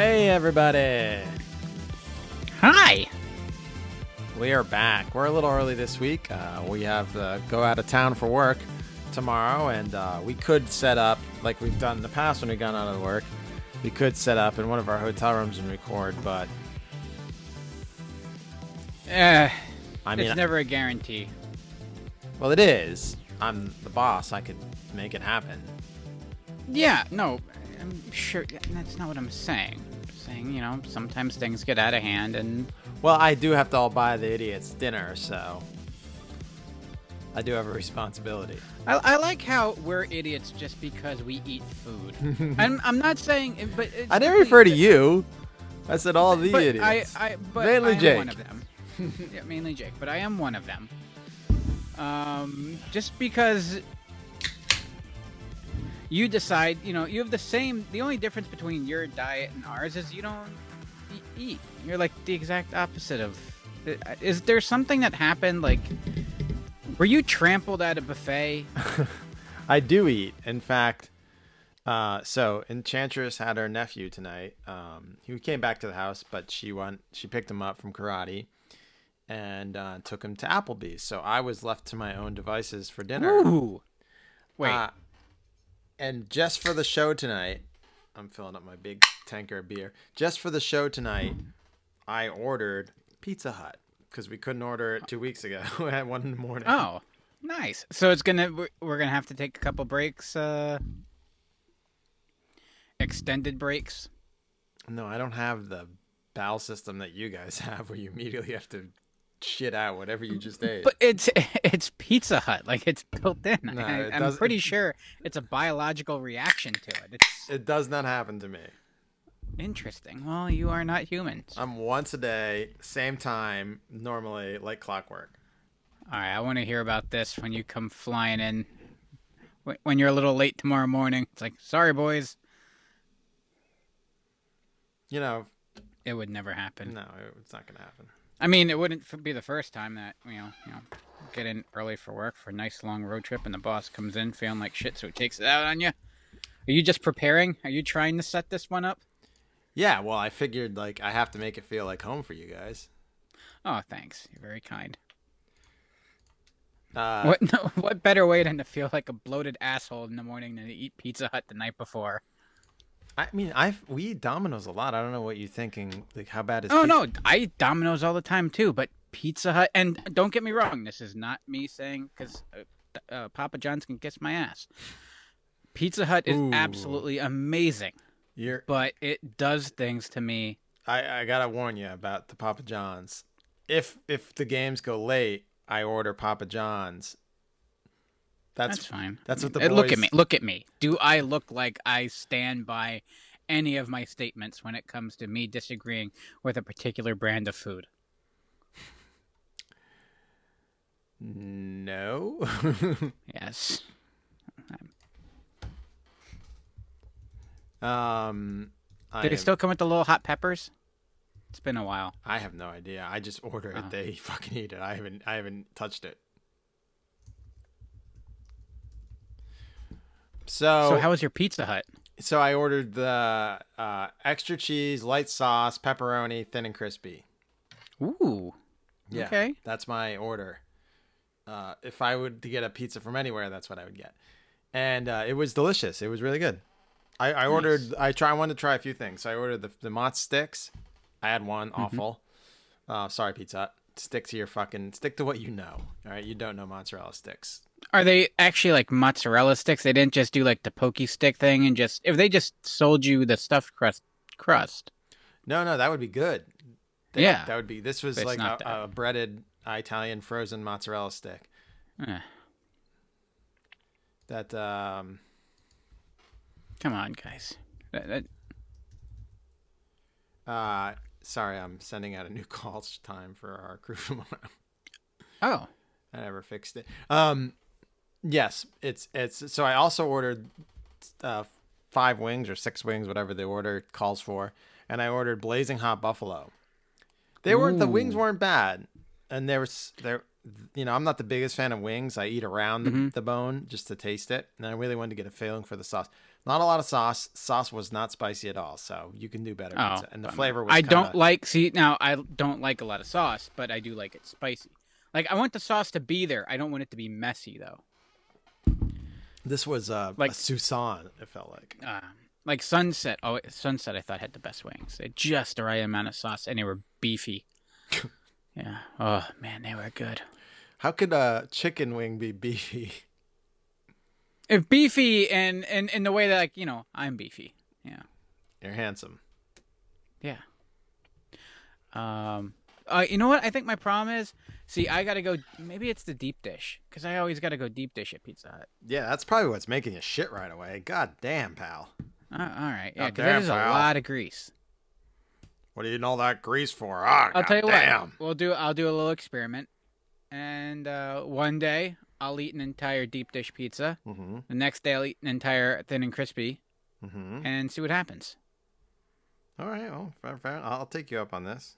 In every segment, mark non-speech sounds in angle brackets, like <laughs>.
Hey, everybody. Hi. We are back. We're a little early this week. Uh, we have to go out of town for work tomorrow, and uh, we could set up, like we've done in the past when we've gone out of work, we could set up in one of our hotel rooms and record, but Uh, I mean, it's never a guarantee. well, it is. I'm the boss. I could make it happen. Yeah, no, I'm sure that's not what I'm saying. I'm you know, sometimes things get out of hand, and Well, I do have to all buy the idiots dinner, so I do have a responsibility. I, I like how we're idiots just because we eat food. <laughs> I'm, I'm not saying, but it's I didn't refer to you. I said all the but idiots. I, I, but Mainly I am Jake. one of them. <laughs> yeah, mainly Jake, but I am one of them. Um, just because you decide, you know, you have the same. The only difference between your diet and ours is you don't eat. You're like the exact opposite of. Is there something that happened? Like, were you trampled at a buffet? <laughs> I do eat. In fact, uh, so Enchantress had her nephew tonight. Um, he came back to the house, but she went. She picked him up from karate and uh, took him to Applebee's. So I was left to my own devices for dinner. Ooh. Wait. Uh, and just for the show tonight, I'm filling up my big tanker of beer. Just for the show tonight, I ordered Pizza Hut because we couldn't order it two weeks ago <laughs> at one in the morning. Oh, nice. So it's gonna we're, we're gonna have to take a couple breaks, uh extended breaks. No, I don't have the bowel system that you guys <laughs> have, where you immediately have to shit out whatever you just ate. But it's <laughs> it's Pizza Hut, like it's built in. No, I, it I'm pretty it- sure it's a biological reaction to it. It's it does not happen to me. interesting. Well, you are not humans. I'm once a day, same time, normally like clockwork. All right, I want to hear about this when you come flying in. When you're a little late tomorrow morning, it's like, sorry, boys, You know, it would never happen. no, it's not gonna happen. I mean, it wouldn't be the first time that you know, you know, get in early for work for a nice long road trip, and the boss comes in feeling like shit, so he takes it out on you. Are you just preparing? Are you trying to set this one up? Yeah, well, I figured like I have to make it feel like home for you guys. Oh, thanks. You're very kind. Uh, what <laughs> no, what better way than to feel like a bloated asshole in the morning than to eat Pizza Hut the night before? I mean, I we eat Domino's a lot. I don't know what you're thinking. Like, how bad is? Oh pizza- no, I eat Domino's all the time too, but Pizza Hut. And don't get me wrong, this is not me saying because uh, uh, Papa John's can kiss my ass. Pizza Hut is Ooh. absolutely amazing, You're. but it does things to me. I I gotta warn you about the Papa John's. If if the games go late, I order Papa John's. That's, That's, fine. That's what the Uh, look at me. Look at me. Do I look like I stand by any of my statements when it comes to me disagreeing with a particular brand of food? No. <laughs> Yes. um. I they am- still come with the little hot peppers? It's been a while. I have no idea. I just order it. Oh. They <laughs> fucking eat it. I haven't. I haven't touched it. So So how was your Pizza Hut? so I ordered the uh, extra cheese, light sauce, pepperoni, thin and crispy. Ooh. Yeah, Okay. that's my order. Uh, if I would to get a pizza from anywhere, that's what I would get, and uh, it was delicious. It was really good. I, I ordered. I try. I wanted to try a few things. So I ordered the the mozz sticks. I had one Mm-hmm. awful. Uh, sorry, Pizza. Hut. Stick to your fucking. Stick to what you know. All right, you don't know mozzarella sticks. Are they actually like mozzarella sticks? They didn't just do like the pokey stick thing and just if they just sold you the stuffed crust crust. No, no, that would be good. That- Yeah. that would be. This was like a, a breaded Italian frozen mozzarella stick. Eh, That um. come on, guys. That- that- Uh, sorry, I'm sending out a new <laughs> call time for our crew <laughs> tomorrow. oh, I never fixed it. Um, yes, it's it's. So I also ordered uh, five wings or six wings, whatever the order calls for, and I ordered blazing hot buffalo. They weren't the wings weren't bad, and there was there you know, I'm not the biggest fan of wings. I eat around the, Mhm. the bone just to taste it, and I really wanted to get a feeling for the sauce. Not a lot of sauce. Sauce was not spicy at all, so you can do better Oh, pizza. And the flavor was. I kinda- don't like. See now, I don't like a lot of sauce, but I do like it spicy. Like I want the sauce to be there. I don't want it to be messy though. This was uh, Like- a Susan. It felt like. Uh, like Sunset. Oh, Sunset. I thought had the best wings. They just the right amount of sauce, and they were beefy. <laughs> yeah. Oh man, they were good. How could a chicken wing be beefy? <laughs> If beefy and and in the way that like you know I'm beefy. Yeah. You're handsome. Yeah. Um. Uh, you know what? I think my problem is. See, I gotta go. Maybe it's the deep dish because I always gotta go deep dish at Pizza Hut. Yeah, that's probably what's making you shit right away. God damn, pal. Uh, all right. Yeah, because is a lot of grease. What do you know that grease for? Ah, I'll tell you damn. what. We'll do. I'll do a little experiment, and uh, one day I'll eat an entire deep dish pizza. Mm-hmm. The next day I'll eat an entire thin and crispy, Mm-hmm. and see what happens. All right. Well, fair, fair. I'll take you up on this.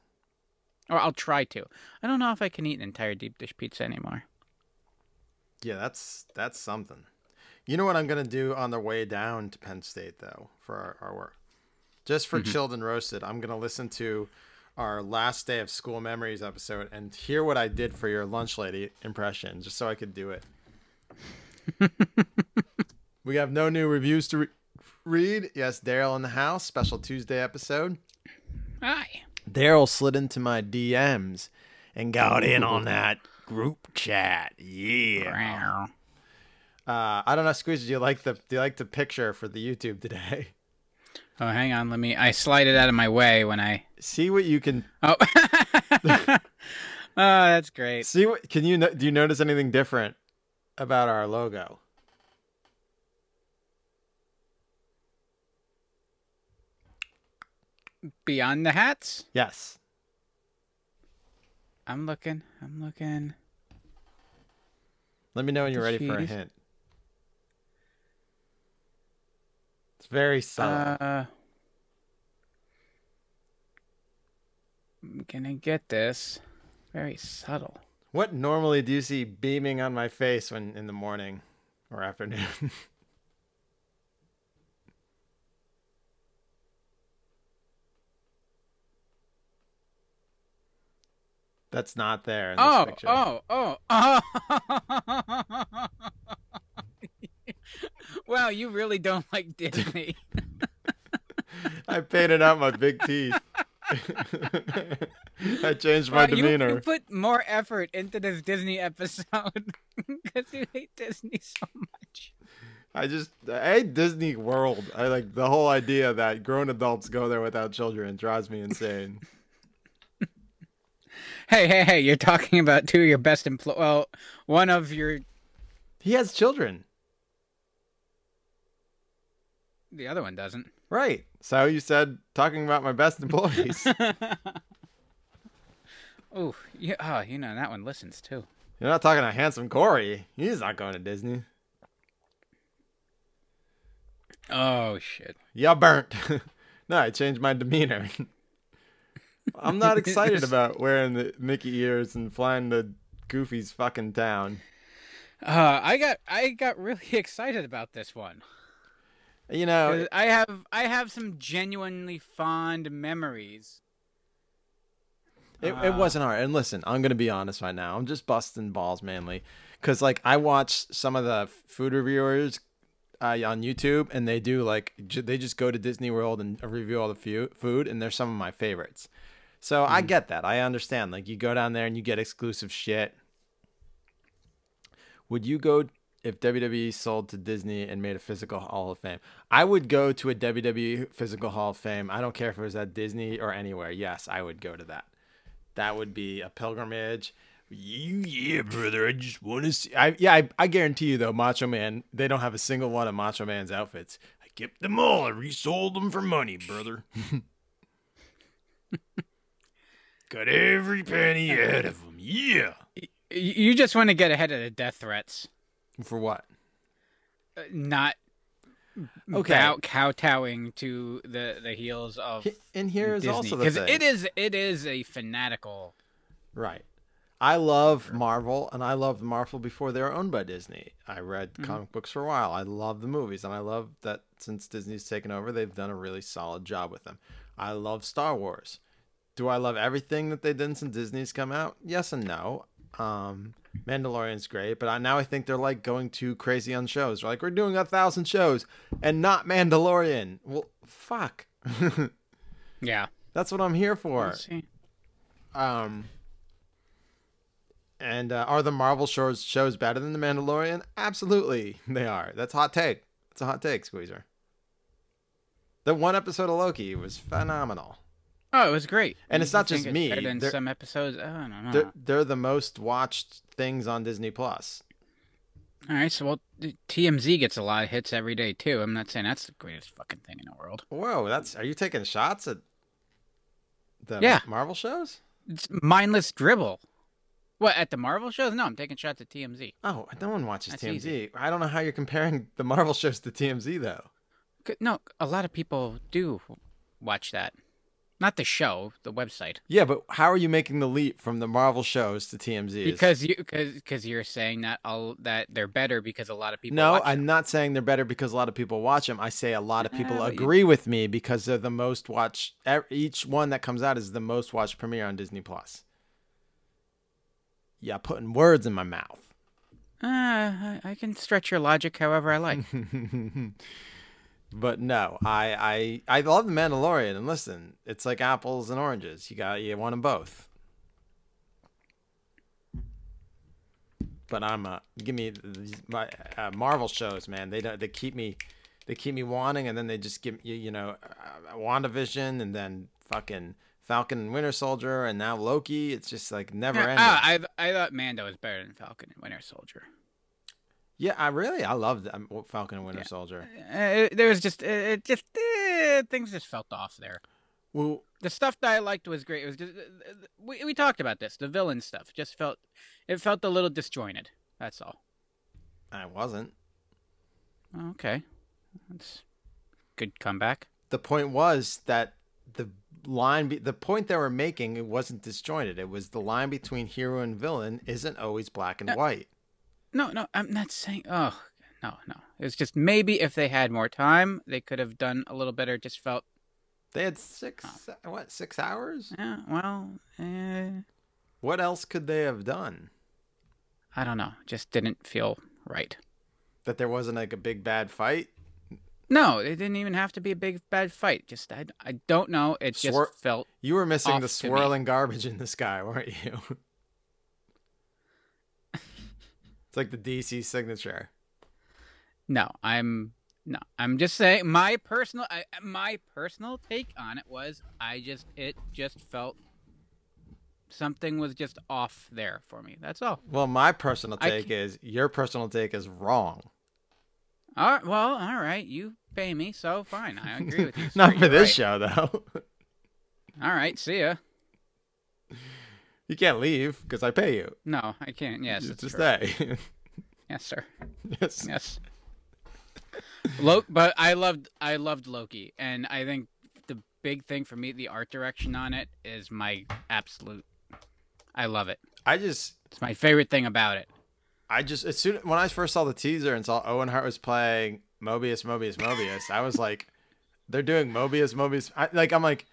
Or I'll try to. I don't know if I can eat an entire deep dish pizza anymore. Yeah, that's that's something. You know what I'm gonna do on the way down to Penn State though for our, our work, just for Mhm. chilled and roasted. I'm gonna listen to our last day of school memories episode and hear what I did for your lunch lady impression, just so I could do it. <laughs> we have no new reviews to re- read. Yes, Daryl in the house. Special Tuesday episode. Hi. Daryl slid into my DMs and got in on <laughs> that group chat. Yeah. Uh, I don't know, Squeeze. Do you like the do you like the picture for the YouTube today? <laughs> Oh, hang on. Let me. I slide it out of my way when I. See what you can Oh. <laughs> oh, that's great. see. What can you do? You notice anything different about our logo? Beyond the hats. Yes. I'm looking. I'm looking. Let me know when you're ready for a hint. It's very subtle. Uh, I'm gonna get this. Very subtle. what normally do you see beaming on my face when in the morning or afternoon? <laughs> That's not there in this Oh, picture. oh, oh, oh. <laughs> wow, you really don't like Disney. I painted out my big teeth. I changed my Wow, you- demeanor. You, put more effort into this Disney episode <laughs> because you hate Disney so much. I just I hate Disney World. I like the whole idea that grown adults go there without children drives me insane. Hey, hey, hey! You're talking about two of your best employees. Well, one of your, he has children, the other one doesn't. right? So you said talking about my best employees. <laughs> oh, yeah. Oh, you know that one listens too. You're not talking to handsome Corey. He's not going to Disney. Oh shit. Yeah, burnt. <laughs> no, I changed my demeanor. <laughs> I'm not excited about wearing the Mickey ears and flying to Goofy's fucking town. Uh, I got I got really excited about this one. You know, I have I have some genuinely fond memories. It, Uh, it wasn't hard. And listen, I'm gonna be honest right now. I'm just busting balls mainly, because like I watch some of the food reviewers uh, on YouTube, and they do like j- they just go to Disney World and review all the fu- food, and they're some of my favorites. So I get that. I understand. Like you go down there and you get exclusive shit. Would you go if WWE sold to Disney and made a physical Hall of Fame? I would go to a WWE physical Hall of Fame. I don't care if it was at Disney or anywhere. Yes, I would go to that. That would be a pilgrimage. You, yeah, brother. I just want to see. I, yeah, I, I guarantee you though, Macho Man. They don't have a single one of Macho Man's outfits. I kept them all. I resold them for money, brother. <laughs> Got every penny out of them. Yeah. You just want to get ahead of the death threats, For what? uh, not Okay. bow, kowtowing to the the heels of And here is Disney. also the thing. it is it is a fanatical. Right. I love Marvel, and I loved Marvel before they were owned by Disney. I read Mm-hmm. comic books for a while. I love the movies, and I love that since Disney's taken over, they've done a really solid job with them. I love Star Wars. Do I love everything that they did since Disney's come out? Yes and no. Um, Mandalorian's great, but I, now I think they're like going too crazy on shows. They're like, we're doing a thousand shows and not Mandalorian. Well, fuck. <laughs> Yeah. That's what I'm here for. Let's see. Um, and uh, are the Marvel shows shows better than the Mandalorian? Absolutely, <laughs> they are. That's hot take. It's a hot take, Squeezer. The one episode of Loki was phenomenal. Oh, it was great. And You it's not think just me. Better than They're- some episodes. I don't know. They're they're the most watched things on Disney Plus. All right, so well, TMZ gets a lot of hits every day too. I'm not saying that's the greatest fucking thing in the world. Whoa, that's are you taking shots at the Yeah. Marvel shows? It's mindless dribble. What at the Marvel shows? No, I'm taking shots at TMZ. Oh, no one watches That's TMZ. easy. I don't know how you're comparing the Marvel shows to TMZ though. No, a lot of people do watch that. Not the show, the website. Yeah, but how are you making the leap from the Marvel shows to TMZ? Because you because because you're saying that all that they're better because a lot of people. No, watch I'm them. not saying they're better because a lot of people watch them. I say a lot of people Yeah, but you- agree with me because they're the most watched. Each one that comes out is the most watched premiere on Disney Plus. Yeah, putting words in my mouth. Uh, I, I can stretch your logic however I like. <laughs> but no, I, I I love the Mandalorian. And listen, it's like apples and oranges. You got you want them both. But I'm uh give me my uh, Marvel shows, man. They don't they keep me they keep me wanting, and then they just give you you know uh, WandaVision, and then fucking Falcon and Winter Soldier, and now Loki. It's just like never ending. I I thought Mando was better than Falcon and Winter Soldier. Yeah, I really I loved um, Falcon and Winter Yeah. Soldier. Uh, there was just it, it just eh, things just felt off there. Well, The stuff that I liked was great. It was just uh, we we talked about this. The villain stuff just felt it felt a little disjointed. That's all. I wasn't. Okay, that's good comeback. the point was that the line be- the point they were making it wasn't disjointed it was the line between hero and villain isn't always black and Uh, white No, no, I'm not saying. Oh, no, no. It was just maybe if they had more time, they could have done a little better. Just felt, they had six what six hours yeah, well, eh, what else could they have done I don't know. Just didn't feel right. that there wasn't like a big bad fight No, it didn't even have to be a big bad fight. Just I, I don't know. It just Swir- felt you were missing the swirling garbage in the sky weren't you <laughs> it's like the dc signature no. I'm no. I'm just saying my personal I, my personal take on it was I just it just felt something was just off there for me. That's all. well my personal take is your personal take is wrong All right, well, all right. You pay me, so fine. I agree with you. sir. <laughs> not for this right. show though <laughs> All right, see ya. You can't leave because i pay you No, I can't. Yes, You it's to true. stay <laughs> Yes, sir. yes Yes. Lo- but I loved I loved Loki, and I think the big thing for me, the art direction on it, is my absolute. I love it. I just, It's my favorite thing about it. I just, as soon when I first saw the teaser and saw Owen Hart was playing Mobius, Mobius, Mobius, I was like, they're doing Mobius, Mobius. I, like, I'm like,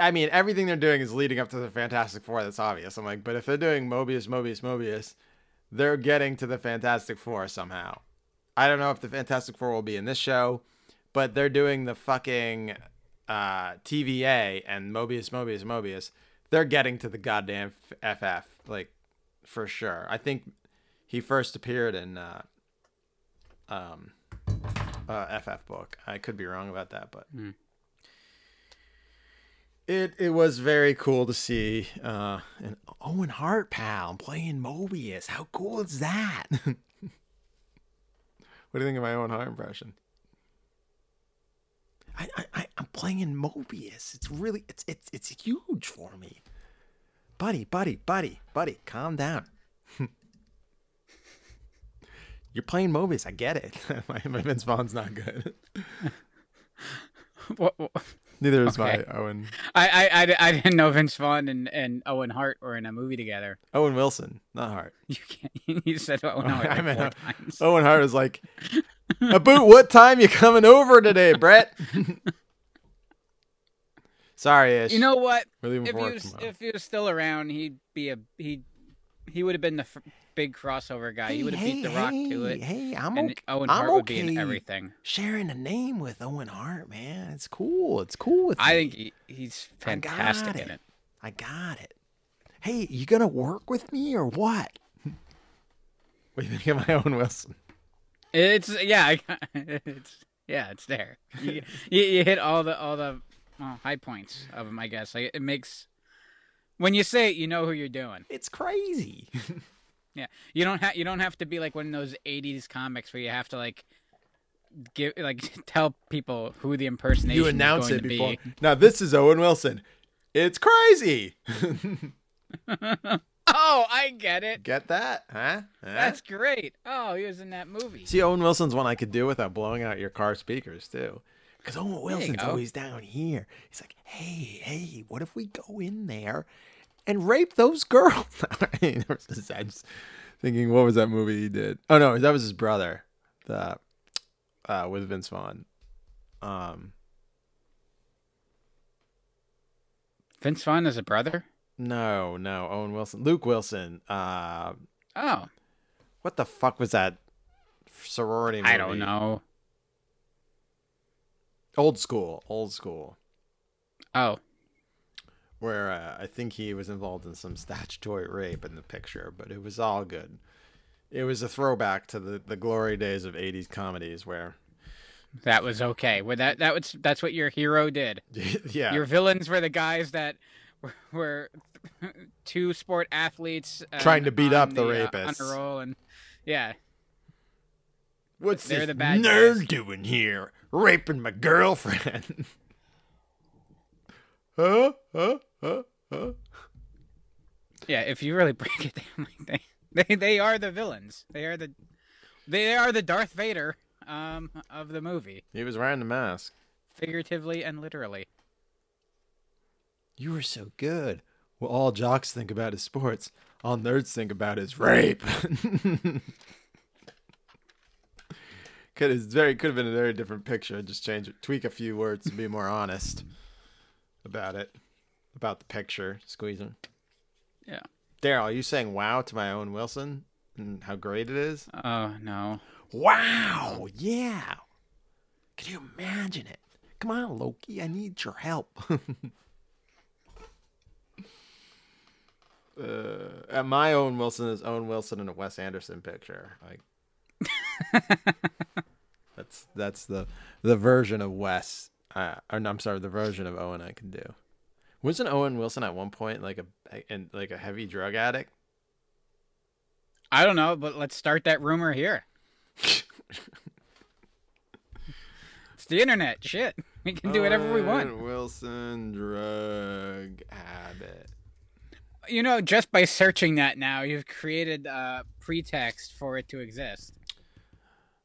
I mean, everything they're doing is leading up to the Fantastic Four. That's obvious. I'm like, but if they're doing Mobius, Mobius, Mobius, they're getting to the Fantastic Four somehow. I don't know if the Fantastic Four will be in this show, but they're doing the fucking uh, TVA and Mobius, Mobius, Mobius. They're getting to the goddamn FF, like for sure. I think he first appeared in uh, um, uh, FF book. I could be wrong about that, but Hmm. It it was very cool to see uh, an Owen Hart pal playing Mobius. How cool is that? <laughs> what do you think of my Owen Hart impression? I, I, I I'm playing Mobius. It's really it's it's it's huge for me. Buddy, buddy, buddy, buddy, calm down. <laughs> You're playing Mobius. I get it. <laughs> my, my Vince Vaughn's not good. What, what- Neither is Okay. my Owen. I, I, I, I didn't know Vince Vaughn and, and Owen Hart were in a movie together. Owen Wilson, not Hart. <laughs> You can't. You said Owen Hart I like uh, times. Owen Hart is like, <laughs> about what time you coming over today, Brett? <laughs> Sorry, Ish. You know what? If he was if he was still around, he'd be a he. He would have been the big crossover guy. he would have beat The Rock to it, Hey, I'm and okay. Owen I'm Hart would be in everything. Sharing a name with Owen Hart, man. It's cool. It's cool with I me. think he, he's I got fantastic in it. it. I got it. Hey, you gonna work with me or what? what do you think of my Owen Wilson? It's yeah, <laughs> it's yeah, it's there. You, you, you hit all the all the well, high points of him, I guess. Like it makes when you say it, you know who you're doing. It's crazy. <laughs> Yeah, you don't have you don't have to be like one of those '80s comics where you have to like give like <laughs> tell people who the impersonation you announce is going it before. be. Now this is Owen Wilson. It's crazy. <laughs> Oh, I get it. Get that? Huh? Huh? That's great. Oh, he was in that movie. See, Owen Wilson's one I could do without blowing out your car speakers too. Because Owen Wilson's always down here. He's like, hey, hey, what if we go in there and rape those girls? <laughs> I was thinking, what was that movie he did? Oh no, that was his brother, the uh, with Vince Vaughn. Um, Vince Vaughn is a brother. no, no, Owen Wilson, Luke Wilson. Uh, Oh, what the fuck was that sorority movie? I don't know. Old school, old school. Oh, where uh, I think he was involved in some <laughs> statutory rape in the picture, but it was all good. It was a throwback to the, the glory days of 80s comedies where, that was okay. Well, that that was that's what your hero did. <laughs> yeah, Your villains were the guys that <laughs> were, were two sport athletes um, Trying to beat up on the uh, rapists. on a roll, and yeah, what's they're this the bad nerd guys. doing here? Raping my girlfriend. Huh? Huh? Huh? Huh? yeah. If you really break it down like they <laughs> they they are the villains. They are the they are the Darth Vader um of the movie, He was wearing the mask. figuratively and literally. You were so good. Well, all jocks think about is sports. All nerds think about is rape. <laughs> could it's very could have been a very different picture. Just change it, tweak a few words, and be more honest about it, about the picture. Squeezing. Yeah. Daryl, are you saying wow to my Owen Wilson and how great it is? Oh no. Wow! Yeah. Can you imagine it? Come on, Loki. I need your help. <laughs> uh, my Owen Wilson is Owen Wilson in a Wes Anderson picture. Like <laughs> that's that's the the version of Wes. Uh, or no, I'm sorry, the version of Owen I can do. Wasn't Owen Wilson at one point like a and like a heavy drug addict? I don't know, but let's start that rumor here. <laughs> It's the internet. Shit. We can do whatever we want. Wilson drug habit. You know, just by searching that now, you've created a pretext for it to exist.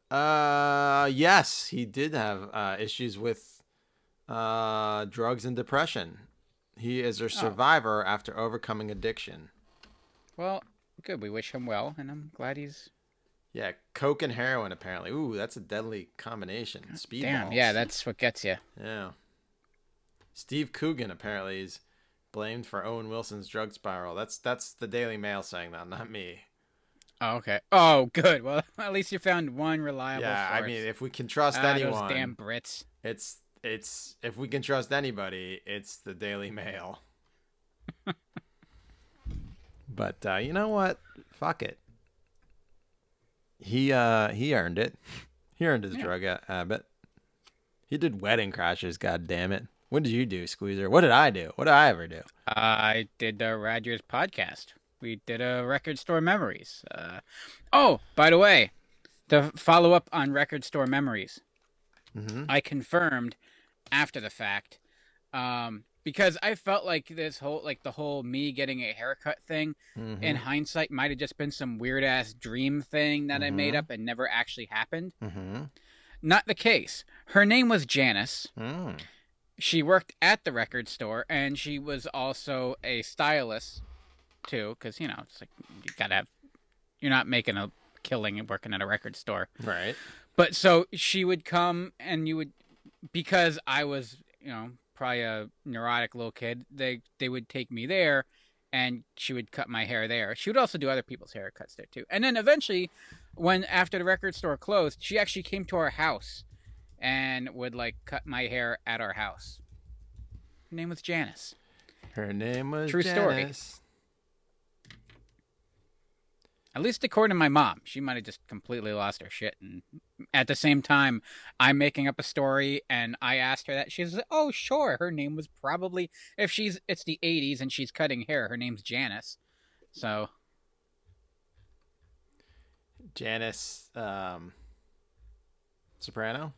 Uh, yes, he did have uh, issues with uh, drugs and depression. He is a survivor after overcoming addiction. Well, good. We wish him well, and I'm glad he's. Yeah, coke and heroin apparently. Ooh, that's a deadly combination. Speedballs. Damn. Yeah, that's what gets you. yeah. Steve Coogan apparently is blamed for Owen Wilson's drug spiral. That's that's the Daily Mail saying that, not me. Oh, okay. Oh, good. Well, <laughs> at least you found one reliable yeah, I mean, if we can trust Ah, anyone, those damn Brits. it's it's if we can trust anybody, it's the Daily <laughs> Mail. but uh, you know what? Fuck it. He uh he earned it. He earned his Yeah. drug ha- habit. He did Wedding Crashers. God damn it! What did you do, Squeezer? What did I do? What did I ever do? I did the Rogers podcast. We did a record store memories. Uh, oh, by the way, the follow up on record store memories, Mm-hmm. I confirmed after the fact um, because I felt like this whole like the whole me getting a haircut thing Mm-hmm. in hindsight might have just been some weird ass dream thing that I made Mhm. up and never actually happened. Mm-hmm. Not the case. Her name was Janice. Mm. she worked at the record store and she was also a stylist too because you know it's like you gotta have you're not making a killing and working at a record store Right. but so she would come and you would because i was you know probably a neurotic little kid they they would take me there and she would cut my hair there she would also do other people's haircuts there too and then eventually when after the record store closed she actually came to our house and would like cut my hair at our house her name was janice Her name was True story. At least according to my mom, she might have just completely lost her shit. And at the same time, I'm making up a story, and I asked her that. She's like, "Oh, sure." Her name was probably if she's it's the '80s and she's cutting hair. Her name's Janice. So Janice um, Soprano.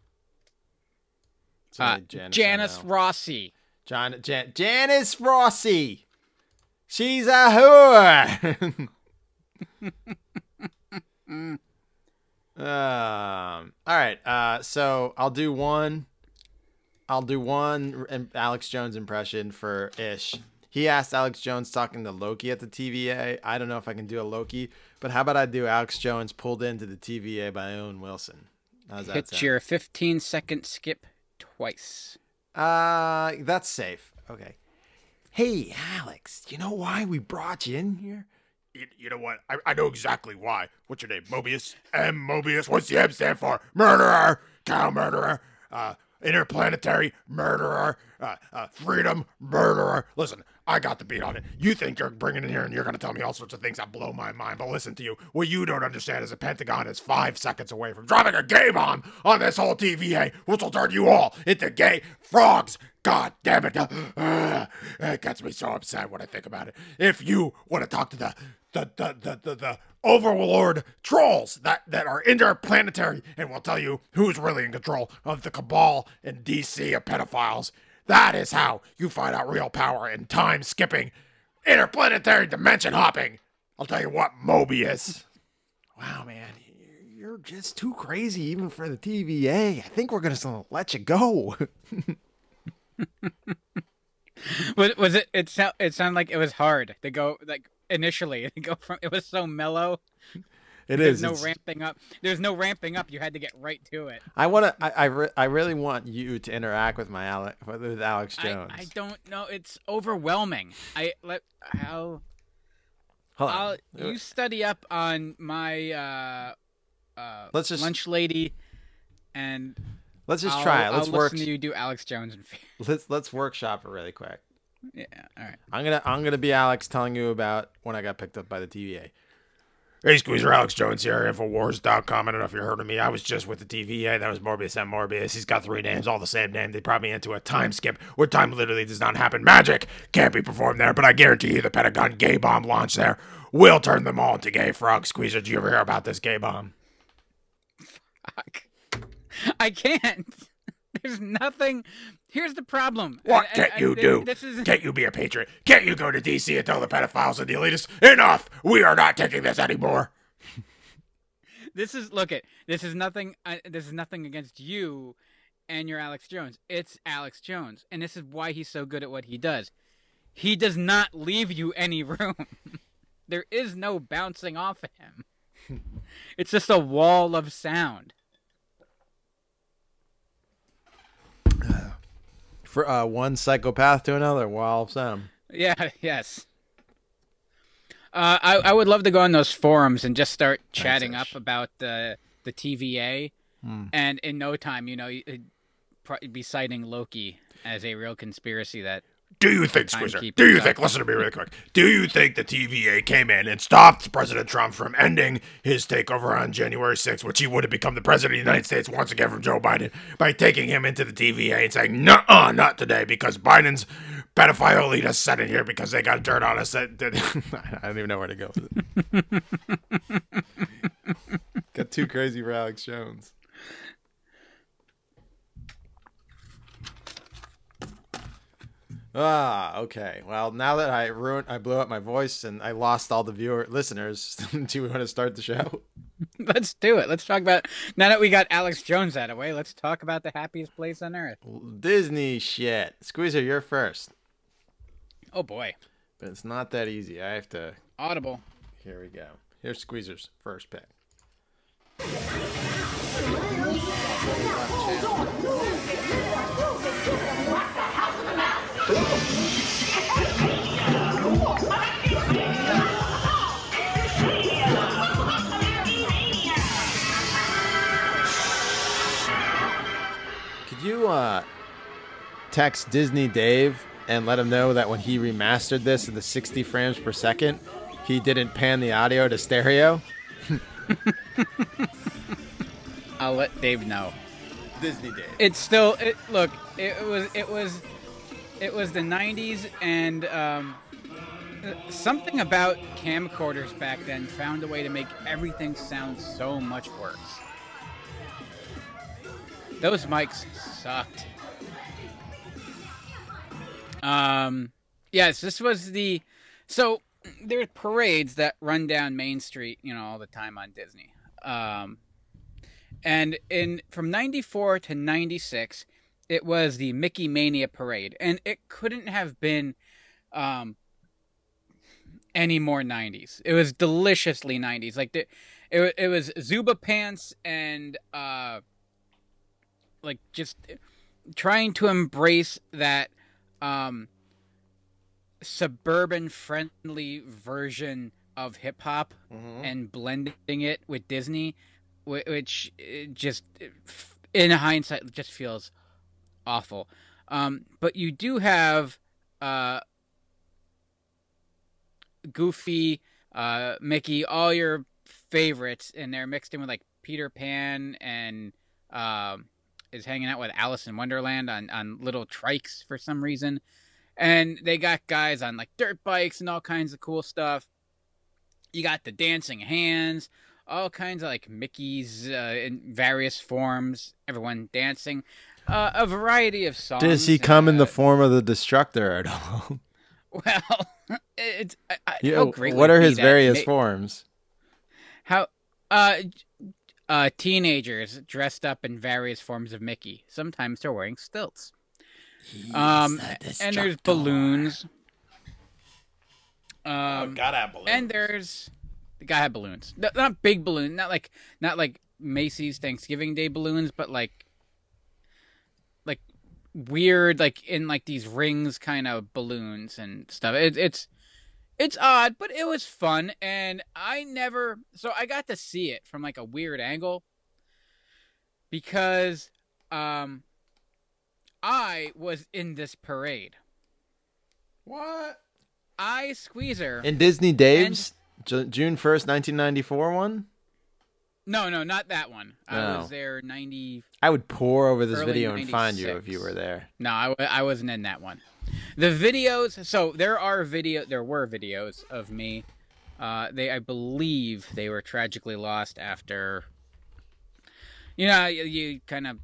uh, Janice. Janice Rossi. John, Jan, Janice Rossi. She's a whore. <laughs> <laughs> Um. All right. Uh. So I'll do one. I'll do one Alex Jones impression for Ish. He asked Alex Jones talking to Loki at the TVA. I don't know if I can do a Loki, but how about I do Alex Jones pulled into the TVA by Owen Wilson? How's that Hit sound? your 15 second skip twice. Uh, that's safe. Okay. Hey, Alex, you know why we brought you in here? You, you know what? I, I know exactly why. What's your name? Mobius? M. Mobius. What's the M stand for? Murderer. Cow murderer. Uh, interplanetary murderer. Uh, uh, freedom murderer. Listen, I got the beat on it. You think you're bringing in here and you're going to tell me all sorts of things that blow my mind. But listen to you. What you don't understand is the Pentagon is five seconds away from dropping a gay bomb on this whole TVA, which will turn you all into gay frogs. God damn it. Uh, <sighs> it gets me so upset when I think about it. If you want to talk to the the the the the, the overlord trolls that that are interplanetary and will tell you who's really in control of the cabal and DC of pedophiles. That is how you find out real power in time skipping, interplanetary dimension hopping. I'll tell you what, Mobius. Wow, man, you're just too crazy even for the TVA. I think we're gonna let you go. <laughs> Was was it? It sound it sounded like it was hard to go like initially <laughs> go from. It was so mellow. It There's is. no it's- ramping up. There's no ramping up. You had to get right to it. I want to. I I, re- I really want you to interact with my Alex with Alex Jones. I don't know. It's overwhelming. I let how Hold I'll, on. you study up on my uh, uh, Let's just- lunch lady, and let's just I'll, try it. Let's I'll work. listen to you do Alex Jones and. <laughs> Let's let's workshop it really quick. Yeah, all right. I'm gonna I'm gonna be Alex telling you about when I got picked up by the TVA. Hey, Squeezer, Alex Jones here, Infowars.com. I don't know if you heard of me. I was just with the TVA. That was Morbius and Morbius. He's got three names, all the same name. They brought me into a time skip where time literally does not happen. Magic can't be performed there, but I guarantee you the Pentagon gay bomb launch there will turn them all into gay frogs. Squeezer, did you ever hear about this gay bomb? Fuck. I can't. <laughs> There's nothing. Here's the problem. What And- and- can't you do? This is Can't you be a patriot? Can't you go to DC and tell the pedophiles and the elitists, enough! We are not taking this anymore. <laughs> this is look at this is nothing. Uh, this is nothing against you and your Alex Jones. It's Alex Jones, and this is why he's so good at what he does. He does not leave you any <laughs> room. there is no bouncing off of him. <laughs> it's just a wall of sound. For uh, one psychopath to another, while Sam. Yeah. <laughs> Yes. Uh, I I would love to go on those forums and just start chatting up about the the TVA, Hmm. and in no time, you know, you'd be citing Loki as a real conspiracy that Do you think, Squeezer? Do you think? Listen to me really quick. Do you think the TVA came in and stopped President Trump from ending his takeover on January 6th, which he would have become the president of the United States once again from Joe Biden by taking him into the TVA and saying, "Nuh-uh, not today," because Biden's pedophile elite has set in here because they got dirt on us. That, <laughs> that I don't even know where to go with it. <laughs> got too crazy for Alex Jones. Ah, okay. Well, now that I ruined, I blew up my voice and I lost all the viewer listeners. <laughs> do we want to start the show? <laughs> let's do it. Let's talk about now that we got Alex Jones out of the way. Let's talk about the happiest place on earth. Disney shit. Squeezer, you're first. Oh boy, But it's not that easy. I have to. Audible. Here we go. Here's Squeezer's first pick. You uh, text Disney Dave and let him know that when he remastered this in the 60 frames per second, he didn't pan the audio to stereo? <laughs> I'll let Dave know. Disney Dave. It's still it. Look, it was it was it was the '90s, and um, something about camcorders back then found a way to make everything sound so much worse. Those mics sucked. Um, yes, this was the so there's parades that run down Main Street, you know, all the time on Disney. Um, and in from 94 to 96 it was the mickey mania parade and it couldn't have been um any more 90s it was deliciously 90s like the, it, it was Zubaz pants and uh like just trying to embrace that um suburban friendly version of hip hop Mhm. and blending it with Disney, which just, in hindsight, just feels awful. Um, but you do have uh, Goofy, uh, Mickey, all your favorites, and they're mixed in with like Peter Pan and um, is hanging out with Alice in Wonderland on, on little trikes for some reason. And they got guys on like dirt bikes and all kinds of cool stuff. You got the dancing hands, all kinds of like Mickey's uh, in various forms, everyone dancing, uh, a variety of songs. Does he come in the uh, form of the Destructor at all? <laughs> well? <laughs> It's I, I, Yeah, what are his various ma- forms? How uh uh teenagers dressed up in various forms of Mickey. Sometimes they're wearing stilts. Um and there's balloons. Um gotta have balloons. and there's the guy had balloons. No- Not big balloons, not like not like Macy's Thanksgiving Day balloons, but like like weird like in like these rings kind of balloons and stuff. It, it's it's odd, but it was fun and I never so I got to see it from like a weird angle because um I was in this parade. what? I Squeezer In Disney Dave's Ju- June first, nineteen ninety four one. No, no, not that one. I was there 90 I would pore over this Early video and find you if you were there. No, I, I wasn't in that one. The videos, so there are video, there were videos of me. Uh, they, I believe, they were tragically lost after. You know, you, you kind of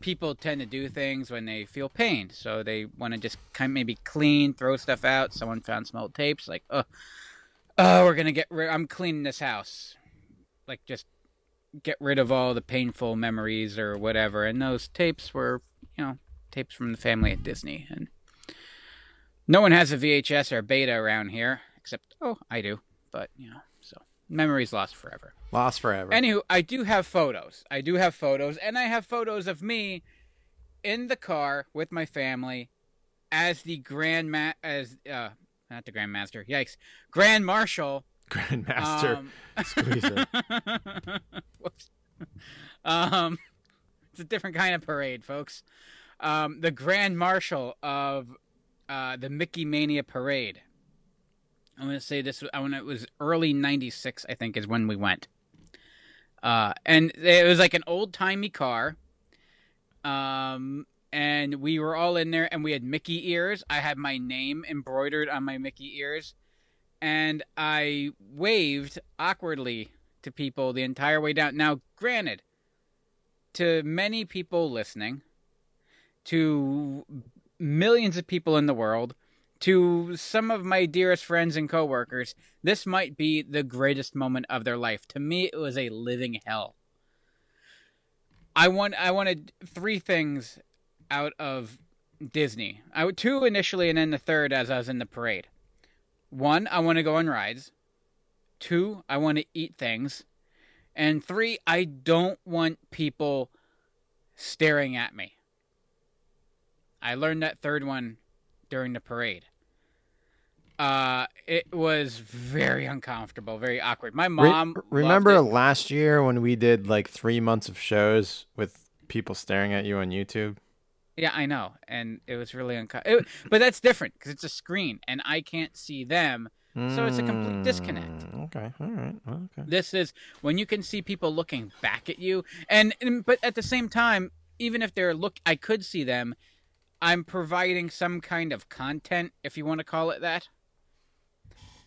people tend to do things when they feel pain, so they want to just kind of maybe clean, throw stuff out. Someone found some old tapes, like, oh, oh, we're gonna get rid. I'm cleaning this house, like just get rid of all the painful memories or whatever. And those tapes were, you know, tapes from the family at Disney. And no one has a VHS or beta around here, except, oh, I do. But, you know, so memories lost forever. Lost forever. Anywho, I do have photos. I do have photos, and I have photos of me in the car with my family as the grand ma- as uh not the grand master. Yikes. Grand marshal Grandmaster um, <laughs> Squeezer. <laughs> <laughs> Um, it's a different kind of parade, folks. Um, the Grand Marshal of uh, the Mickey Mania Parade. I'm going to say this when it was early '96, I think, is when we went. Uh, and it was like an old timey car. Um, and we were all in there, and we had Mickey ears. I had my name embroidered on my Mickey ears and I waved awkwardly to people the entire way down. Now, granted, to many people listening, to millions of people in the world to some of my dearest friends and coworkers, this might be the greatest moment of their life. To me, it was a living hell. I want I wanted three things out of Disney. I two initially, and then the third as I was in the parade. One, I want to go on rides. Two, I want to eat things. And three, I don't want people staring at me. I learned that third one during the parade. Uh, it was very uncomfortable, very awkward. My Re- mom loved remember last year when we did like three months of shows with people staring at you on YouTube? Yeah, I know, and it was really uncomfortable. But that's different because it's a screen, and I can't see them. So it's a complete disconnect. Mm, Okay, all right, well, okay. This is when you can see people looking back at you, and, and but at the same time, even if they're look, I could see them. I'm providing some kind of content, if you want to call it that,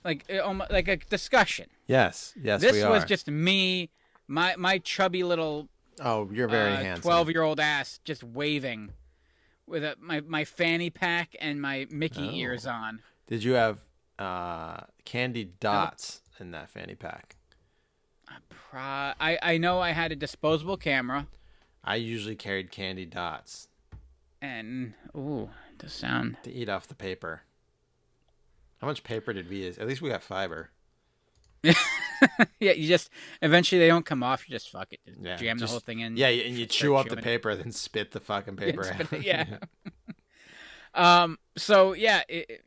like uh, like a discussion. Yes, yes, this was just me, my my chubby little Oh, you're very handsome. twelve year old ass just waving with a, my my fanny pack and my Mickey Oh. ears on. Did you have uh, candy dots in that fanny pack? Pro- I I know I had a disposable camera I usually carried candy dots and ooh the sound. to eat off the paper. How much paper did we use? At least we got fiber. <laughs> yeah, you just eventually they don't come off. You just fuck it, just Yeah, jam the whole thing in. Yeah, and you chew up the chewing it. paper, then spit the fucking <laughs> paper out. it, yeah. <laughs> Um. So yeah. It, it-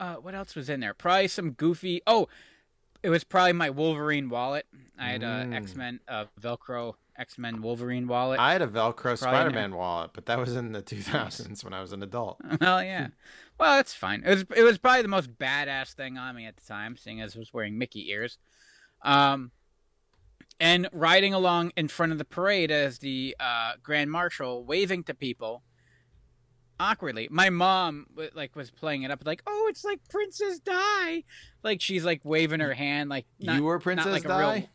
uh, what else was in there? Probably some goofy. Oh, it was probably my Wolverine wallet. I had a Mm. X Men, uh, Velcro X Men Wolverine wallet. I had a Velcro Spider Man wallet, but that was in the 2000s when I was an adult. <laughs> well, yeah. Well, that's fine. It was it was probably the most badass thing on me at the time, seeing as I was wearing Mickey ears. Um, and riding along in front of the parade as the uh, Grand Marshal, waving to people awkwardly. My mom like was playing it up like, "Oh, it's like Princess Di," like she's like waving her hand like not, you were not Princess like a Di? real.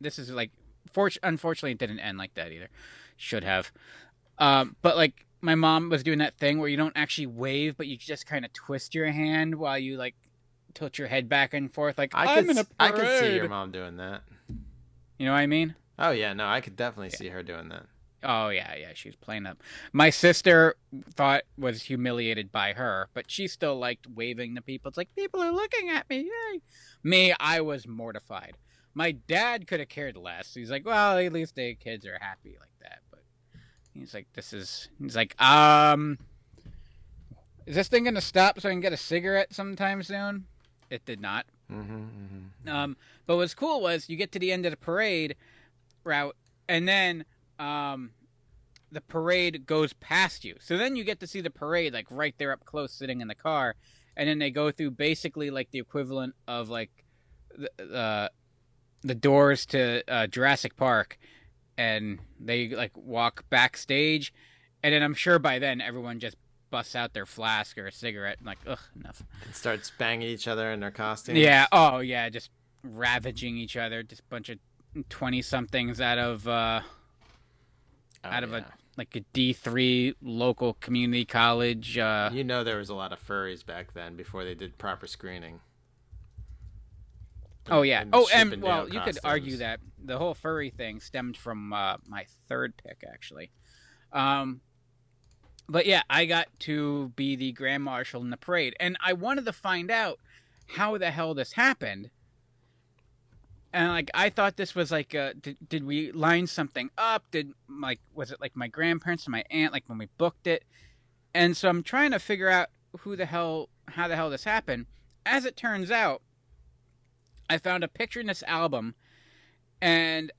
This is like, fort- unfortunately, it didn't end like that either. Should have, um, but like my mom was doing that thing where you don't actually wave, but you just kind of twist your hand while you like tilt your head back and forth, like I am could, in a parade. I could see your mom doing that. You know what I mean? Oh yeah, no, I could definitely see her doing that. Oh yeah, yeah, she was playing up. My sister thought was humiliated by her, but she still liked waving to people. It's like people are looking at me. Yay! Me, I was mortified. My dad could have cared less. He's like, well, at least the kids are happy like that. But he's like, this is. He's like, um, is this thing gonna stop so I can get a cigarette sometime soon? It did not. Mm-hmm, mm-hmm. Um, but what's cool was you get to the end of the parade route, and then um, the parade goes past you. So then you get to see the parade like right there up close, sitting in the car, and then they go through basically like the equivalent of like the uh, the doors to uh, Jurassic Park, and they like walk backstage, and then I'm sure by then everyone just busts out their flask or a cigarette and like ugh enough. And starts banging each other in their costumes. Yeah. Oh, yeah. Just ravaging each other. Just a bunch of twenty somethings out of uh, Oh, out of a- like a D three local community college. Uh, You know there was a lot of furries back then before they did proper screening. Oh yeah. And Oh, and well, you could argue that the whole furry thing stemmed from uh, my third pick actually. Um, but yeah, I got to be the grand marshal in the parade, and I wanted to find out how the hell this happened. And like I thought this was like, uh, did, did we line something up? Did like was it like my grandparents and my aunt like when we booked it? And so I'm trying to figure out who the hell, how the hell this happened. As it turns out, I found a picture in this album, and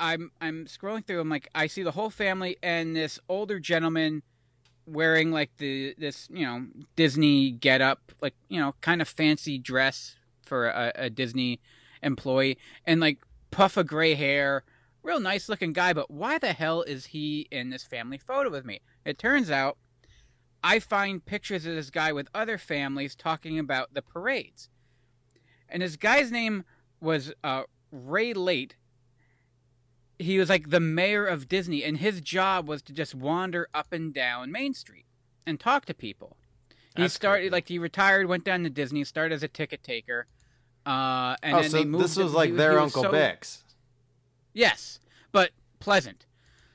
I'm I'm scrolling through. I'm like, I see the whole family and this older gentleman wearing like the this you know Disney get up, like you know kind of fancy dress for a, a Disney employee, and like puff of gray hair, real nice looking guy. But why the hell is he in this family photo with me? It turns out I find pictures of this guy with other families talking about the parades, and this guy's name was uh, Ray Late. He was like the mayor of Disney, and his job was to just wander up and down Main Street and talk to people. He That's started like he retired, went down to Disney, started as a ticket taker, uh, and oh, then so they moved. this was like he their was Uncle so- Bix. Yes, but pleasant.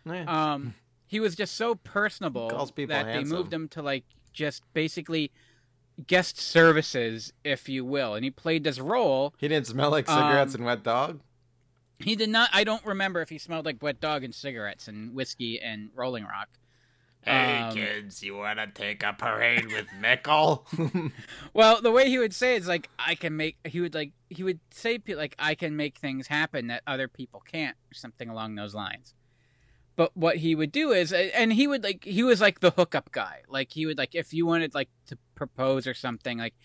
Yeah. Um, he was just so <laughs> personable that they moved him to like just basically guest services, if you will, and he played this role. he didn't smell like cigarettes um, and wet dog. He did not. I don't remember if he smelled like wet dog and cigarettes and whiskey and Rolling Rock. Hey Um, kids, you wanna take a parade with Mickle? <laughs> Well, the way he would say is like I can make. He would like he would say like I can make things happen that other people can't, or something along those lines. But what he would do is, and he would like he was like the hookup guy. Like he would like if you wanted like to propose or something, like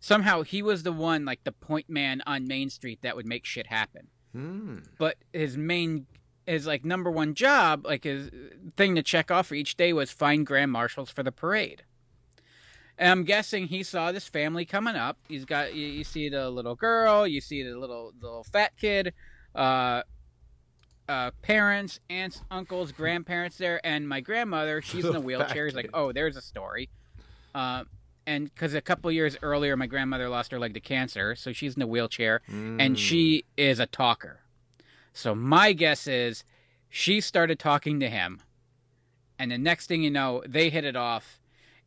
somehow he was the one like the point man on Main Street that would make shit happen. Hmm. But his main his like number one job, like his thing to check off for each day was find grand marshals for the parade. And I'm guessing he saw this family coming up. He's got you, you see the little girl, you see the little the little fat kid, uh, uh, parents, aunts, uncles, grandparents there, and my grandmother. She's in a <laughs> wheelchair. He's like, oh, there's a story. Uh, and because a couple years earlier, my grandmother lost her leg to cancer, so she's in a wheelchair Hmm. and she is a talker. So my guess is she started talking to him, and the next thing you know, they hit it off,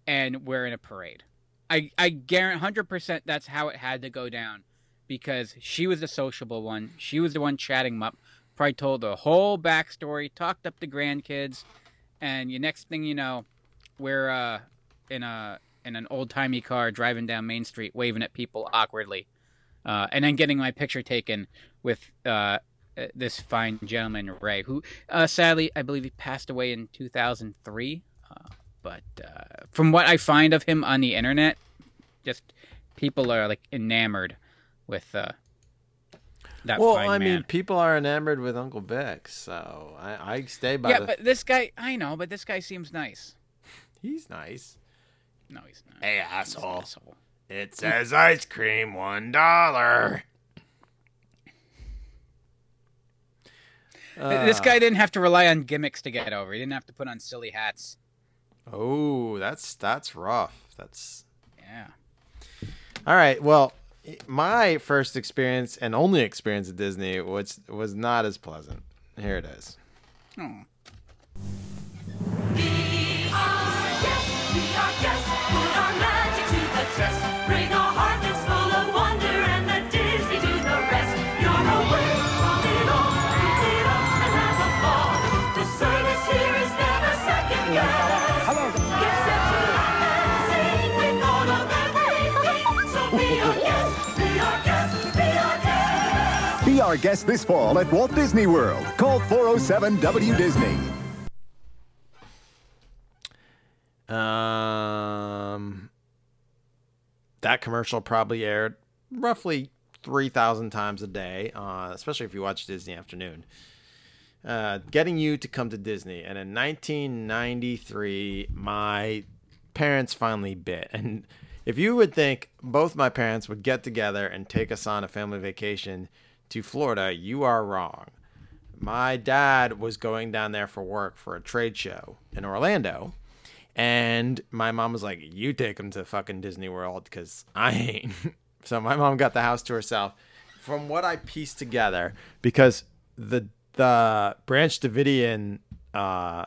and we're in a parade. I I guarantee hundred percent that's how it had to go down, because she was the sociable one. She was the one chatting him up. Probably told the whole backstory, talked up the grandkids, and the next thing you know, we're uh, in a in an old timey car driving down Main Street, waving at people awkwardly uh, and then getting my picture taken with uh, uh, this fine gentleman Ray, who uh, sadly I believe he passed away in 2003. Uh, but uh, from what I find of him on the internet, just people are like enamored with uh, that well, I man. mean, people are enamored with Uncle Bix, so I, I stay by yeah, the. but this guy, I know, but this guy seems nice. He's nice. No, he's not. hey He's an asshole. asshole. It says ice cream one dollar. Th- this Uh, guy didn't have to rely on gimmicks to get over. He didn't have to put on silly hats. Oh, that's that's rough. That's Yeah. all right. Well, my first experience and only experience at Disney was was not as pleasant. Here it is. Oh. Our guest this fall at Walt Disney World. Call 407 W Disney. Um, that commercial probably aired roughly three thousand times a day, uh, especially if you watch Disney Afternoon. Uh, getting you to come to Disney, and in 1993, my parents finally bit. And if you would think both my parents would get together and take us on a family vacation to Florida, you are wrong. My dad was going down there for work for a trade show in Orlando. And my mom was like, "You take him to fucking Disney World because I ain't." <laughs> so my mom got the house to herself. From what I pieced together, because the the Branch Davidian uh,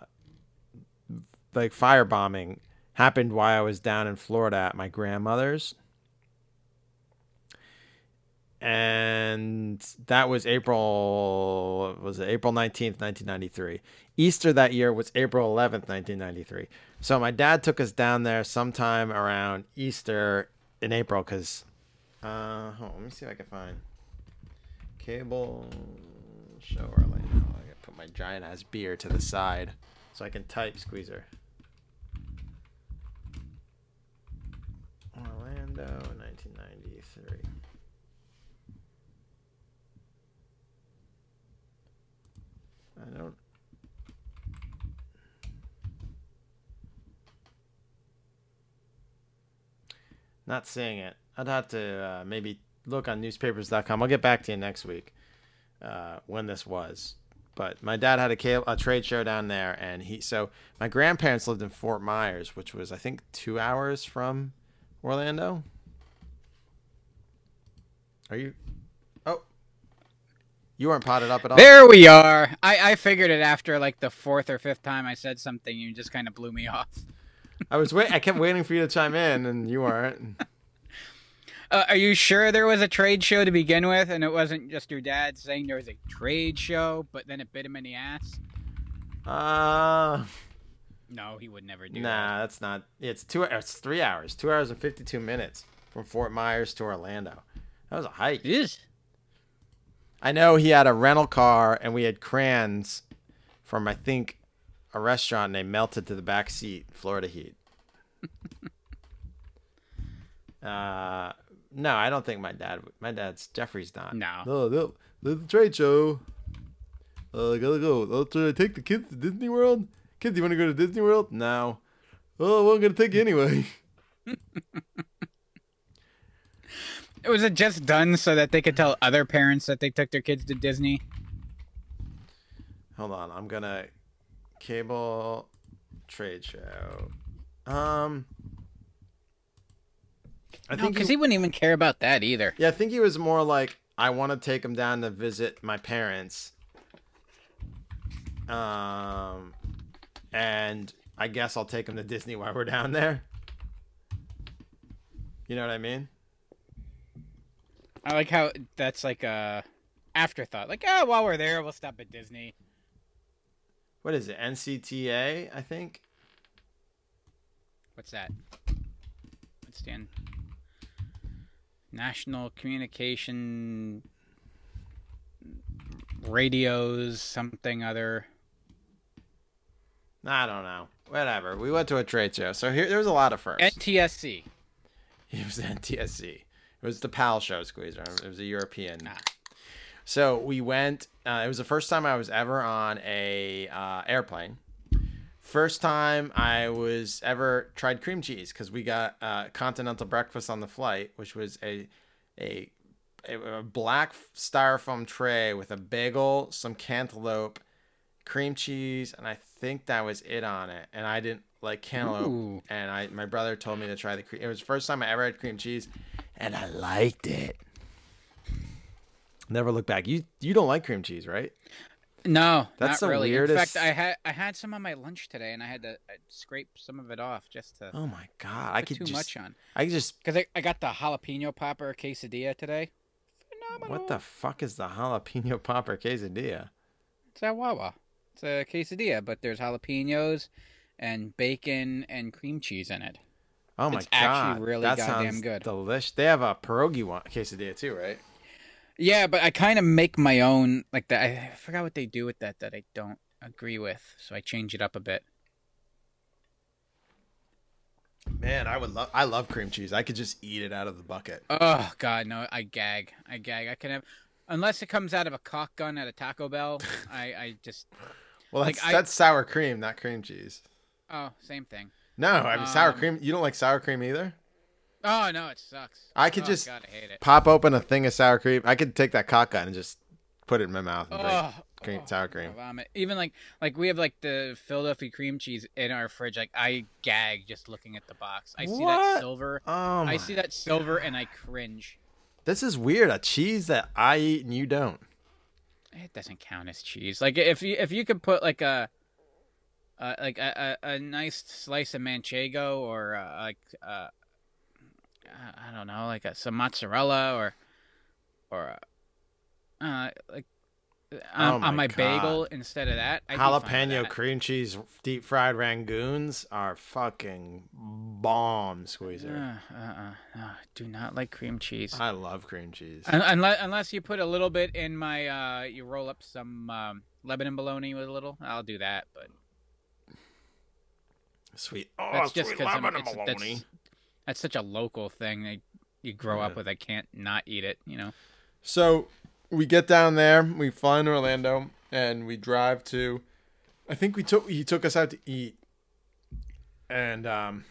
like firebombing happened while I was down in Florida at my grandmother's, and that was April was it April 19th, 1993. Easter that year was April 11th, 1993. So my dad took us down there sometime around Easter in April cuz uh hold on, let me see if I can find cable show Orlando. I got to put my giant ass beer to the side so I can type squeezer. Orlando 1993. I don't. Not seeing it. I'd have to uh, maybe look on newspapers.com. I'll get back to you next week uh, when this was. but my dad had a, cable, a trade show down there, and he so my grandparents lived in Fort Myers, which was I think two hours from Orlando. Are you? You weren't potted up at all. There we are. I, I figured it after like the fourth or fifth time I said something. You just kind of blew me <laughs> off. I was wait. I kept waiting for you to chime in, and you weren't. <laughs> Uh, are you sure there was a trade show to begin with, and it wasn't just your dad saying there was a trade show, but then it bit him in the ass? Uh No, he would never do that. nah, that's not. It's two. It's three hours. Two hours and fifty-two minutes from Fort Myers to Orlando. That was a hike. that. Is I know he had a rental car, and we had crayons from I think a restaurant, and they melted to the back seat. Florida heat. <laughs> uh, no, I don't think my dad. My dad's Jeffrey's not. No. no, no. The trade show. Uh, I gotta go. Let's uh, take the kids to Disney World. Kids, you want to go to Disney World? No. Oh, well, I'm gonna take you anyway. <laughs> was it just done so that they could tell other parents that they took their kids to Disney? Hold on, I'm gonna cable trade show. Um, I No, think because he, he wouldn't even care about that either. yeah, I think he was more like I want to take him down to visit my parents. Um, and I guess I'll take him to Disney while we're down there. You know what I mean? I like how that's like a afterthought. Like, ah, while we're there, we'll stop at Disney. What is it? NCTA, I think. What's that? What's stand? National Communication Radios, something other. I don't know. Whatever. We went to a trade show, so here there was a lot of firsts. NTSC. It was NTSC. It was the PAL show, Squeezer. It was a European. Ah. So we went. Uh, it was the first time I was ever on a uh, airplane. First time I was ever tried cream cheese because we got uh, continental breakfast on the flight, which was a a a, a black styrofoam tray with a bagel, some cantaloupe, cream cheese, and I think that was it on it. And I didn't like cantaloupe, Ooh. and I my brother told me to try the cream. It was the first time I ever had cream cheese, and I liked it. Never look back. You you don't like cream cheese, right? No, That's not the really. weirdest- In fact, I had I had some on my lunch today, and I had to uh, scrape some of it off just to Oh my god, I put could too just much on. I just Because I, I got the jalapeno popper quesadilla today. Phenomenal. what the fuck is the jalapeno popper quesadilla? It's a Wawa. It's a quesadilla, but there's jalapenos and bacon and cream cheese in it. Oh my It's actually god, really that goddamn sounds good. Delish. They have a pierogi one quesadilla too, right? Yeah, but I kind of make my own like that. I forgot what they do with that that I don't agree with, so I change it up a bit. Man, I would love. I love cream cheese. I could just eat it out of the bucket. Oh God, no! I gag. I gag. I can have, unless it comes out of a cock gun at a Taco Bell. <laughs> I I just Well, Like, that's, I- that's sour cream, not cream cheese. Oh same thing. No, I mean sour Um, cream. You don't like sour cream either. Oh no, it sucks. I could oh, just- God, I hate it. Pop open a thing of sour cream. I could take that cock gun and just put it in my mouth and drink Oh, cream, oh, sour cream. Vomit. Even like like we have like the Philadelphia cream cheese in our fridge. Like I gag just looking at the box. I see What? that silver. Oh. I see that silver and I cringe. This is weird. A cheese that I eat and you don't. It doesn't count as cheese. Like if you if you could put like a uh, like a, a, a nice slice of manchego or uh, like uh, I I don't know like a, some mozzarella or or uh, uh, like on, Oh my on my bagel instead of that. I'd be fine with Jalapeno that. cream cheese deep fried rangoons are fucking bomb, squeezer. Uh, uh, uh, uh, do not like cream cheese. I love cream cheese. Un- unless, unless you put a little bit in my, uh, you roll up some um, Lebanon bologna with a little. I'll do that, but Sweet. Oh, that's just sweet because bologna. that's, that's such a local thing. That you grow up with. I can't not eat it. You know. So we get down there, we fly into Orlando, and we drive to. I think we took he took us out to eat, and um,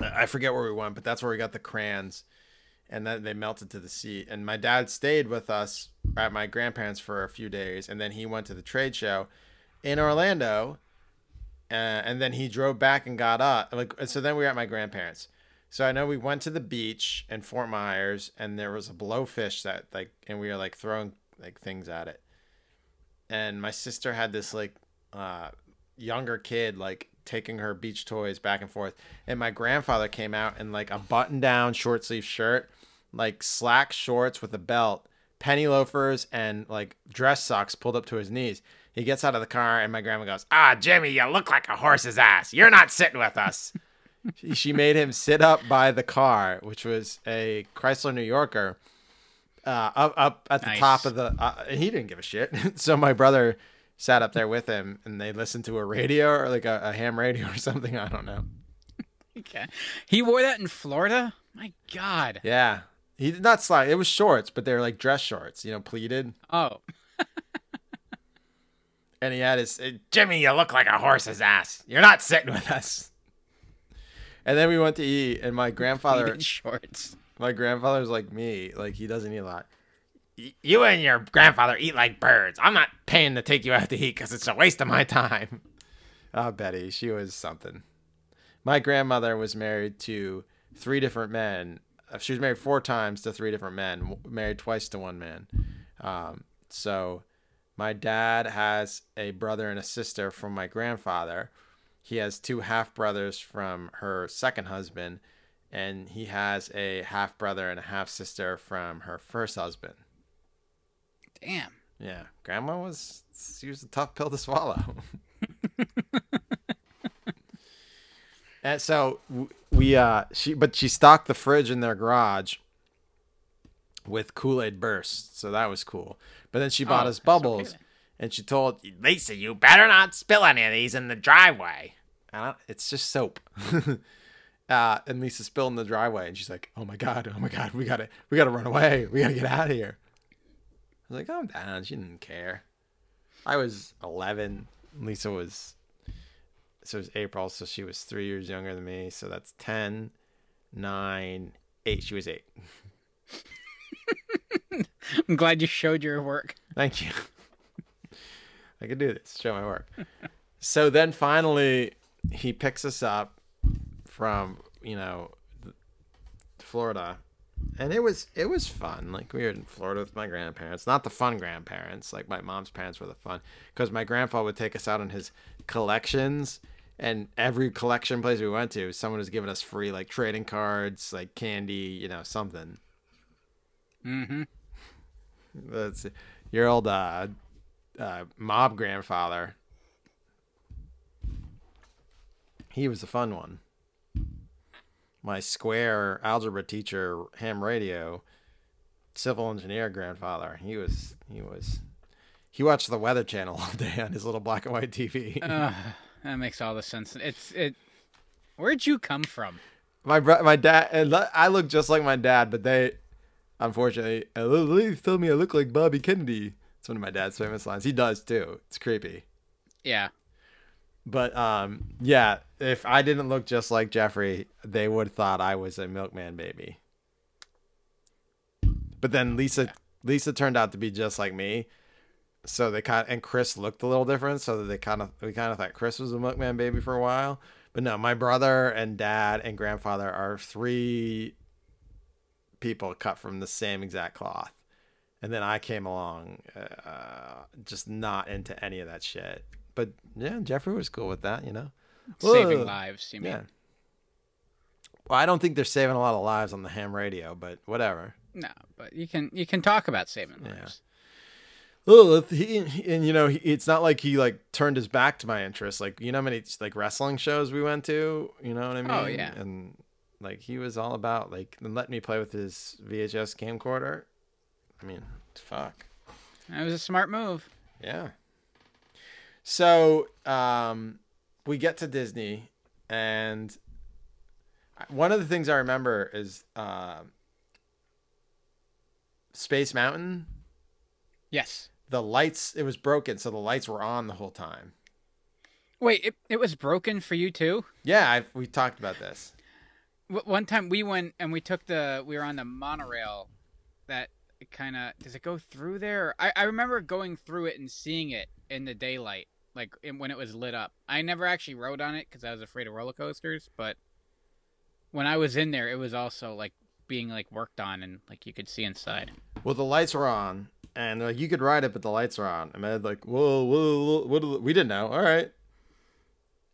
I I forget where we went, but that's where we got the crayons, and then they melted to the sea. And my dad stayed with us at my grandparents for a few days, and then he went to the trade show in Orlando, uh, and then he drove back and got up. Like so, then we were at my grandparents. So I know we went to the beach in Fort Myers, and there was a blowfish that like, and we were like throwing like things at it. And my sister had this like uh, younger kid like taking her beach toys back and forth, and my grandfather came out in like a button-down short sleeve shirt, like slack shorts with a belt, penny loafers, and like dress socks pulled up to his knees. He gets out of the car, and my grandma goes, "Ah, Jimmy, you look like a horse's ass. You're not sitting with us." she- made him sit up by the car, which was a Chrysler New Yorker, uh, up up at the Nice. top of the. Uh, and he didn't give a shit. <laughs> so my brother sat up there with him, and they listened to a radio or like a, a ham radio or something. I don't know. Okay. He wore that in Florida? My God. Yeah, he did not slide. It was shorts, but they were like dress shorts, you know, pleated. Oh. <laughs> And he had his Jimmy. You look like a horse's ass. You're not sitting with us. And then we went to eat, and my grandfather. shorts. My grandfather's like me. Like he doesn't eat a lot. You and your grandfather eat like birds. I'm not paying to take you out to eat because it's a waste of my time. Oh, <laughs> Betty, she was something. My grandmother was married to three different men. Uh, She was married four times to three different men. Married twice to one man. Um, so, my dad has a brother and a sister from my grandfather. He has two half brothers from her second husband, and he has a half brother and a half sister from her first husband. Damn. Yeah, grandma was she was a tough pill to swallow. <laughs> and so we uh she but she stocked the fridge in their garage with Kool-Aid bursts, so that was cool. But then she bought Oh, us bubbles then. and she told Lisa, you better not spill any of these in the driveway. It's just soap. <laughs> uh, and Lisa spilled in the driveway, and she's like, "Oh my god, oh my god, we gotta, we gotta run away, we gotta get out of here." I was like, "Calm down." She didn't care. I was 11. Lisa was, so it was April, so she was three years younger than me. So that's 10, 9, 8. She was eight. <laughs> <laughs> I'm glad you showed your work. Thank you. <laughs> I could do this. Show my work. so then finally, he picks us up from you know Florida, and it was it was fun. Like we were in Florida with my grandparents, not the fun grandparents. Like my mom's parents were the fun, because my grandpa would take us out on his collections. And every collection place we went to, someone was giving us free like trading cards, like candy, you know, something. Mm-hmm. That's your old uh, uh, mob grandfather. He was a fun one. My square algebra teacher, ham radio, civil engineer grandfather. He was he was he watched the Weather Channel <laughs> all day on his little black and white TV. Uh, that makes all the sense. It's it. Where'd you come from? my bro- my dad and I look just like my dad, but they unfortunately they told me I look like Bobby Kennedy. It's one of my dad's famous lines. He does too. It's creepy. Yeah. But um, yeah, if I didn't look just like Jeffrey, they would have thought I was a milkman baby. But then Lisa, Lisa turned out to be just like me, so they kind of, and Chris looked a little different, so that they kind of we kind of thought Chris was a milkman baby for a while. But no, my brother and dad and grandfather are three people cut from the same exact cloth. And then I came along, uh, just not into any of that shit. But yeah, Jeffrey was cool with that, you know. Saving Whoa. lives. You mean? Yeah. Well, I don't think they're saving a lot of lives on the ham radio, but whatever. No, but you can you can talk about saving lives. Oh, he, he- and you know, he, it's not like he like turned his back to my interest. Like, you know, how many like wrestling shows we went to. You know what I mean? Oh, yeah. And like he was all about like letting me play with his VHS camcorder. I mean, fuck. That was a smart move. Yeah. So, um, we get to Disney, and one of the things I remember is uh, Space Mountain. Yes. The lights, it was broken, so the lights were on the whole time. Wait, it, it was broken for you too? Yeah, I've, we talked about this. One time we went and we took the we were on the monorail that kind of does it go through there I, I remember going through it and seeing it in the daylight like when it was lit up i never actually rode on it because i was afraid of roller coasters but when i was in there it was also like being like worked on and like you could see inside Well, the lights were on, and like you could ride it, but the lights are on. And I'd like, whoa, whoa, whoa, what? are the-" We didn't know. All right.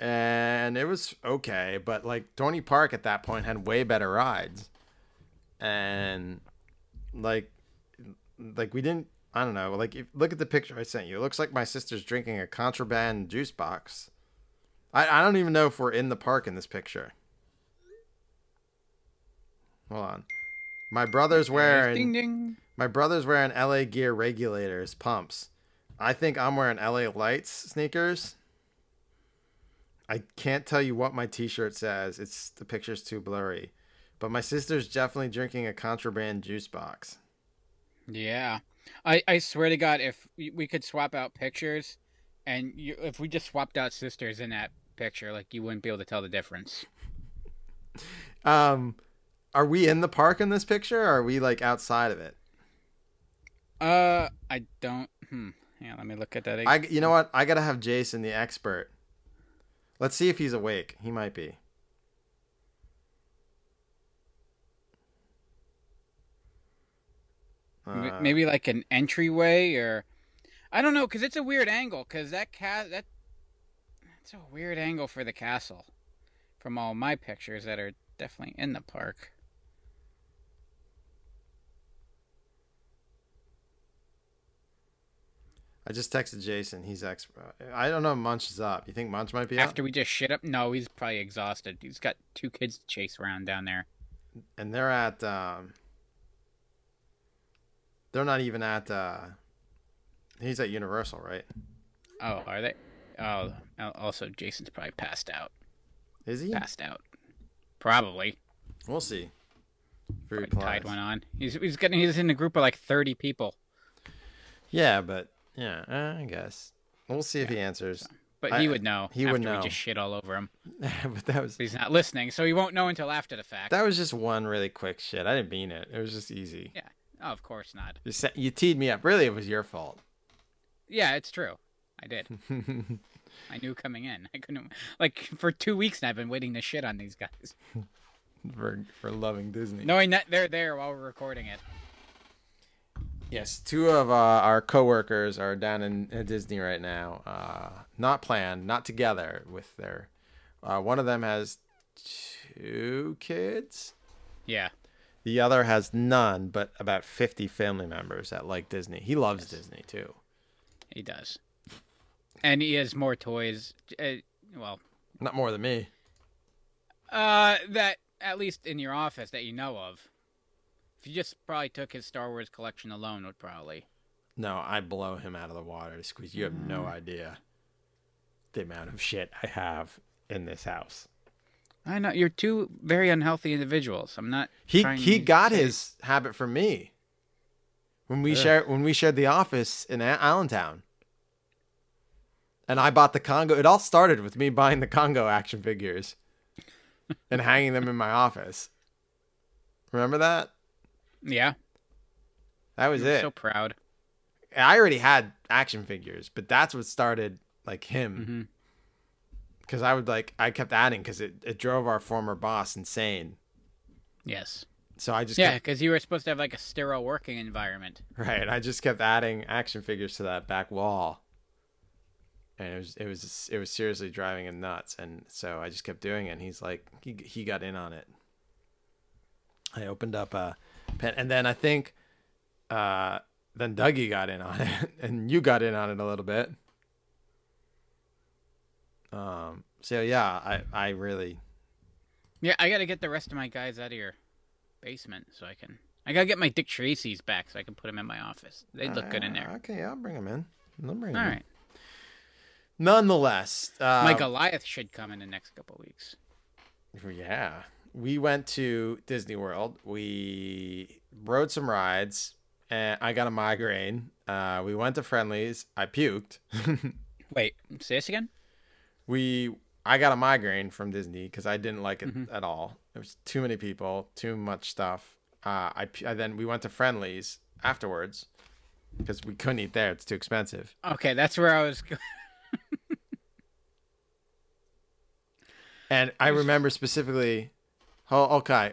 And it was okay, but like Dorney Park at that point had way better rides, and like, like we didn't. I don't know. Like, if, look at the picture I sent you. It looks like my sister's drinking a contraband juice box. I I don't even know if we're in the park in this picture. Hold on. My brother's wearing. ding ding My brother's wearing LA Gear regulators, pumps. I think I'm wearing LA Lights sneakers. I can't tell you what my t-shirt says. It's the picture's too blurry. But my sister's definitely drinking a contraband juice box. Yeah, I I swear to God, if we, we could swap out pictures, and you, if we just swapped out sisters in that picture, like you wouldn't be able to tell the difference. <laughs> Um are we in the park in this picture or are we like outside of it? Uh, I don't. Hmm. Yeah, let me look at that. Again. I you know what? I got to have Jason the expert. Let's see if he's awake. He might be. Uh, Maybe like an entryway, or I don't know, because it's a weird angle. Because that cat that that's a weird angle for the castle, from all my pictures that are definitely in the park. I just texted Jason. He's ex. I don't know. Munch is up. You think Munch might be After up? we just shit up, no, he's probably exhausted. He's got two kids to chase around down there. And they're at. Um, they're not even at. Uh, he's at Universal, right? Oh, are they? Oh, also Jason's probably passed out. Is he? Passed out. Probably. We'll see. If he Probably replies. tied one on. He's he's getting he's in a group of like thirty people. Yeah, but yeah, uh, I guess we'll see if he answers. But I- he would know. he would know. We just shit all over him. <laughs> but that was But he's not listening, so he won't know until after the fact. that was just one really quick shit. I didn't mean it. It was just easy. Yeah. Oh, of course not. You, set, you teed me up. Really, it was your fault. Yeah, it's true. I did. <laughs> I knew coming in. I couldn't like for two weeks now. I've been waiting to shit on these guys, <laughs> for for loving Disney. knowing that they're there while we're recording it. Yes, two of uh, our coworkers are down in, in Disney right now. Uh, not planned, not together with their. Uh, one of them has two kids. Yeah. The other has none, but about fifty family members that like Disney. He loves Disney too. He does. And he has more toys. Uh, well, Not more than me. uh, that at least in your office that you know of. If you just probably took his Star Wars collection alone, would probably. No, I blow him out of the water to squeeze. You have no mm. idea the amount of shit I have in this house. I know you're two very unhealthy individuals. I'm not. He he got say- his habit from me. When we share when we shared the office in Allentown. And I bought the Congo. It all started with me buying the Congo action figures and hanging them in my office. Remember that? Yeah. That was it. So proud. I already had action figures, but that's what started like him. Mm-hmm. Because I would like I kept adding because it, it drove our former boss insane. Yes. So I just Yeah, kept, because you were supposed to have like a sterile working environment. right. I just kept adding action figures to that back wall, and it was it was it was seriously driving him nuts. And so I just kept doing it. And he's like he he got in on it. I opened up a and then I think uh, then Dougie got in on it, <laughs> and you got in on it a little bit. Um. So yeah, I I really Yeah, I gotta get the rest of my guys out of your basement so I can. I gotta get my Dick Tracy's back so I can put them in my office. They look good in Uh, there. Okay, I'll bring them in. I'll bring All in. right. Nonetheless, uh, My Goliath should come in the next couple weeks. Yeah, we went to Disney World. We rode some rides, and I got a migraine. Uh, we went to Friendly's. I puked. <laughs> Wait, say this again? we I got a migraine from Disney because I didn't like it Mhm. at all. There was too many people, too much stuff. Uh, I, I then we went to Friendly's afterwards because we couldn't eat there; it's too expensive. Okay, that's where I was. And I remember specifically. Oh, okay.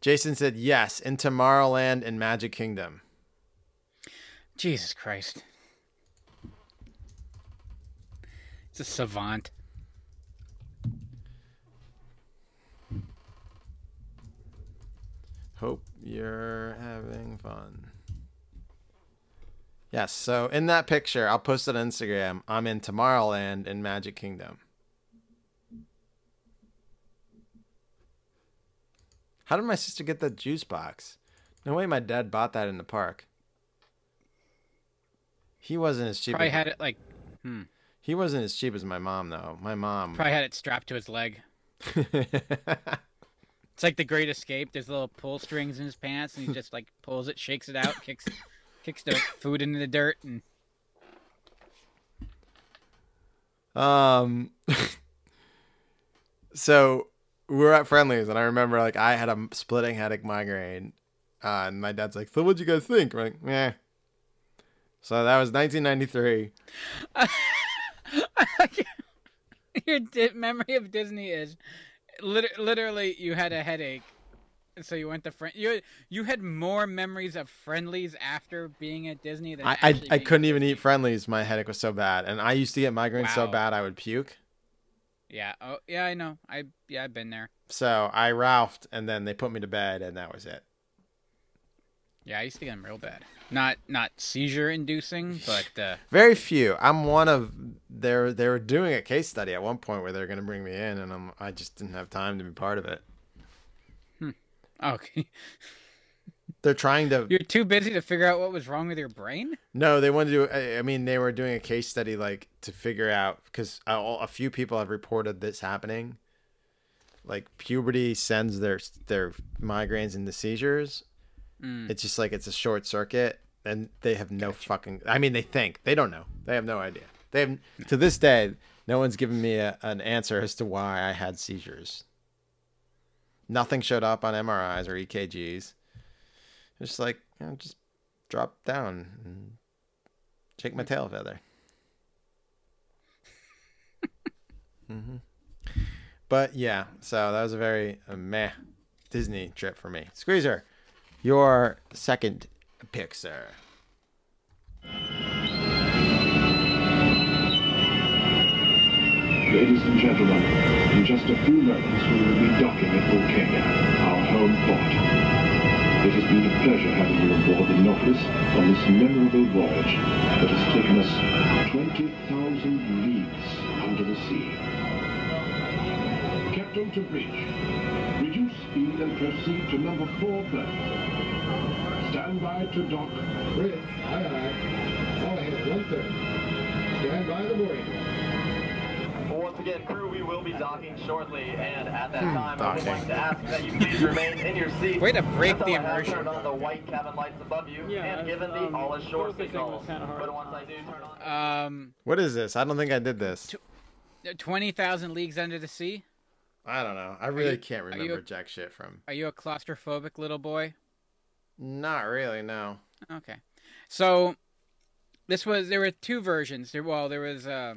Jason said yes in Tomorrowland and Magic Kingdom. Jesus Christ. It's a savant. Hope you're having fun. Yes, so in that picture, I'll post it on Instagram. I'm in Tomorrowland and Magic Kingdom. How did my sister get that juice box? No way my dad bought that in the park. He wasn't as cheap. Probably as, had it like. he wasn't as cheap as my mom though. My mom. Probably had it strapped to his leg. <laughs> It's like the Great Escape. There's little pull strings in his pants, and he just like pulls it, shakes it out, kicks, kicks the food into the dirt, and Um. <laughs> so we were at Friendly's, and I remember like I had a splitting headache migraine, uh, and my dad's like, "So what'd you guys think?" We're like, "Yeah." So that was 1993. <laughs> your di- memory of Disney is lit- literally you had a headache, so you went to friend. You you had more memories of friendlies after being at Disney than I I, I couldn't even eat Friendly's. My headache was so bad, and I used to get migraines so bad I would puke. Yeah. Oh yeah, I know. I yeah, I've been there. So I Ralphed, and then they put me to bed, and that was it. Yeah, I used to get them real bad. Not not seizure inducing, but uh, <laughs> Very few. I'm one of they're they were doing a case study at one point where they're gonna bring me in, and I'm I just didn't have time to be part of it. okay. <laughs> They're trying to You're too busy to figure out what was wrong with your brain. no, they wanted to do. I mean, they were doing a case study like to figure out because a, a few people have reported this happening. Like puberty sends their their migraines into seizures. Mm. It's just like it's a short circuit, and they have no fucking. I mean, they think they don't know. They have no idea. They have to this day. No one's given me a, an answer as to why I had seizures. Nothing showed up on MRIs or EKGs. It's just like you know, just drop down and shake my tail feather. <laughs> hmm But yeah, so that was a very uh, meh Disney trip for me. Squeezer, your second pick, sir. Ladies and gentlemen, in just a few moments we will be docking at Vulcania, our home port. It has been a pleasure having you aboard the Nautilus on this memorable voyage that has taken us 20,000 leagues under the sea. Captain to bridge. Reduce speed and proceed to number four berth. Stand by to dock. Bridge, aye aye. All hands one third. Stand by the mooring. Once again, crew, we will be docking shortly, and at that time, I would docking. like to ask that you please remain in your seats. Way to break the immersion. turned on the white cabin lights above you and given the all ashore signal. But once I do turn on. Um, What is this? I don't think I did this. twenty thousand leagues under the sea. I don't know. I really you- can't remember you- jack shit from. Are you a claustrophobic little boy? Not really. No. Okay. So this was there were two versions. There well there was uh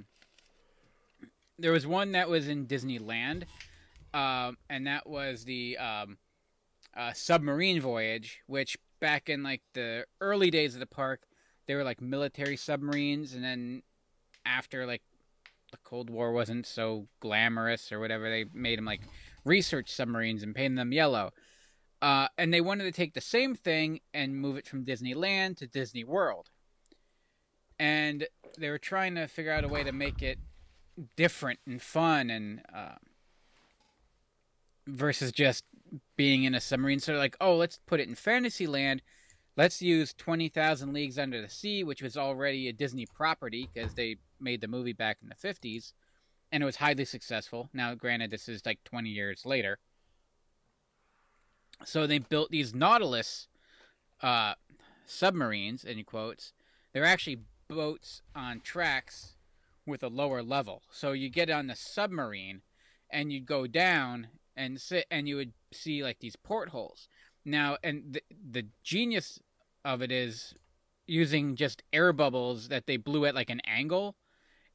there was one that was in Disneyland, um, and that was the um, uh, submarine voyage, which back in like the early days of the park, they were like military submarines, and then after like the Cold War wasn't so glamorous or whatever, they made them like research submarines and painted them yellow. Uh, and they wanted to take the same thing and move it from Disneyland to Disney World. And they were trying to figure out a way to make it different and fun and uh, versus just being in a submarine. So like, oh, let's put it in Fantasyland. Let's use 20,000 Leagues Under the Sea, which was already a Disney property because they made the movie back in the 50s and it was highly successful. Now, granted, this is like 20 years later. So they built these Nautilus uh, submarines, in quotes. They're actually boats on tracks with a lower level. So you get on the submarine and you'd go down and sit and you would see like these portholes. Now, and the the genius of it is using just air bubbles that they blew at like an angle.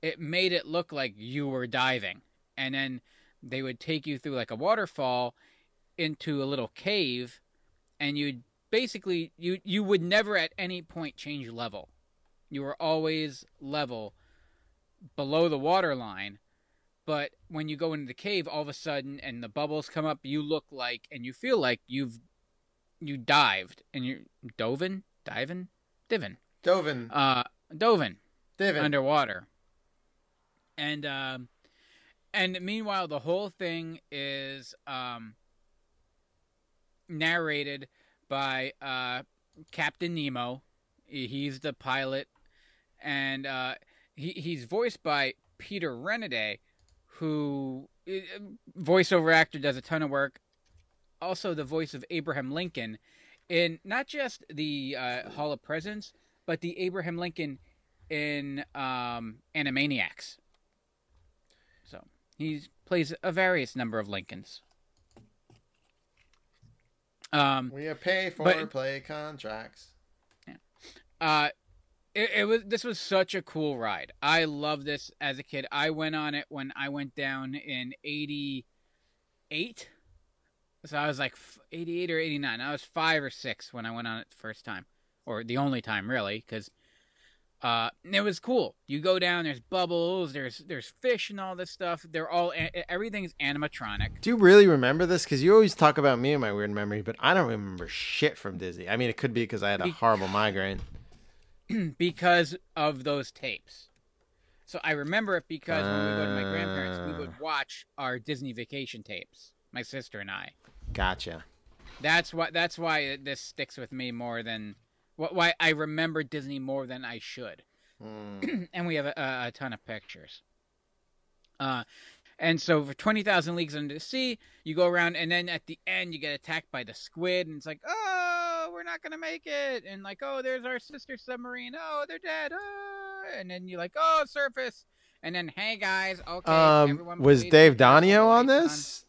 It made it look like you were diving, and then they would take you through like a waterfall into a little cave, and you'd basically you you would never at any point change level. You were always level below the water line. But when you go into the cave, all of a sudden, and the bubbles come up, you look like and you feel like you've you dived and you're dovin, diving, divin, Dovin. uh, dovin Divin. underwater. And um, and meanwhile, the whole thing is um, narrated by uh, Captain Nemo. He's the pilot, and uh, he he's voiced by Peter Renaday, who uh, voiceover actor does a ton of work. Also, the voice of Abraham Lincoln in not just the uh, Hall of Presidents, but the Abraham Lincoln in um, Animaniacs. So he plays a various number of Lincolns. Um, we pay for but- play contracts. Yeah. Uh, it, it was this was such a cool ride. I love this as a kid. I went on it when I went down in '88. So I was like 88 or 89. I was five or six when I went on it the first time, or the only time really, because uh, it was cool. You go down, there's bubbles, there's there's fish and all this stuff. They're all everything's animatronic. Do you really remember this? Because you always talk about me and my weird memory, but I don't remember shit from Disney. I mean, it could be because I had a horrible migraine. <clears throat> because of those tapes. So I remember it because when we go to my grandparents, we would Ah. watch our Disney vacation tapes. My sister and I. Gotcha. That's why. That's why this sticks with me more than why I remember Disney more than I should. Hmm. <clears throat> and we have a, a, ton of pictures. Uh, and so for twenty thousand leagues under the sea, you go around, and then at the end you get attacked by the squid, and it's like, oh, not gonna make it, and like, oh, there's our sister submarine, oh, they're dead, oh, and then you're like, oh, surface, and then hey guys, okay, Um, everyone was Dave keep Donio on lights this?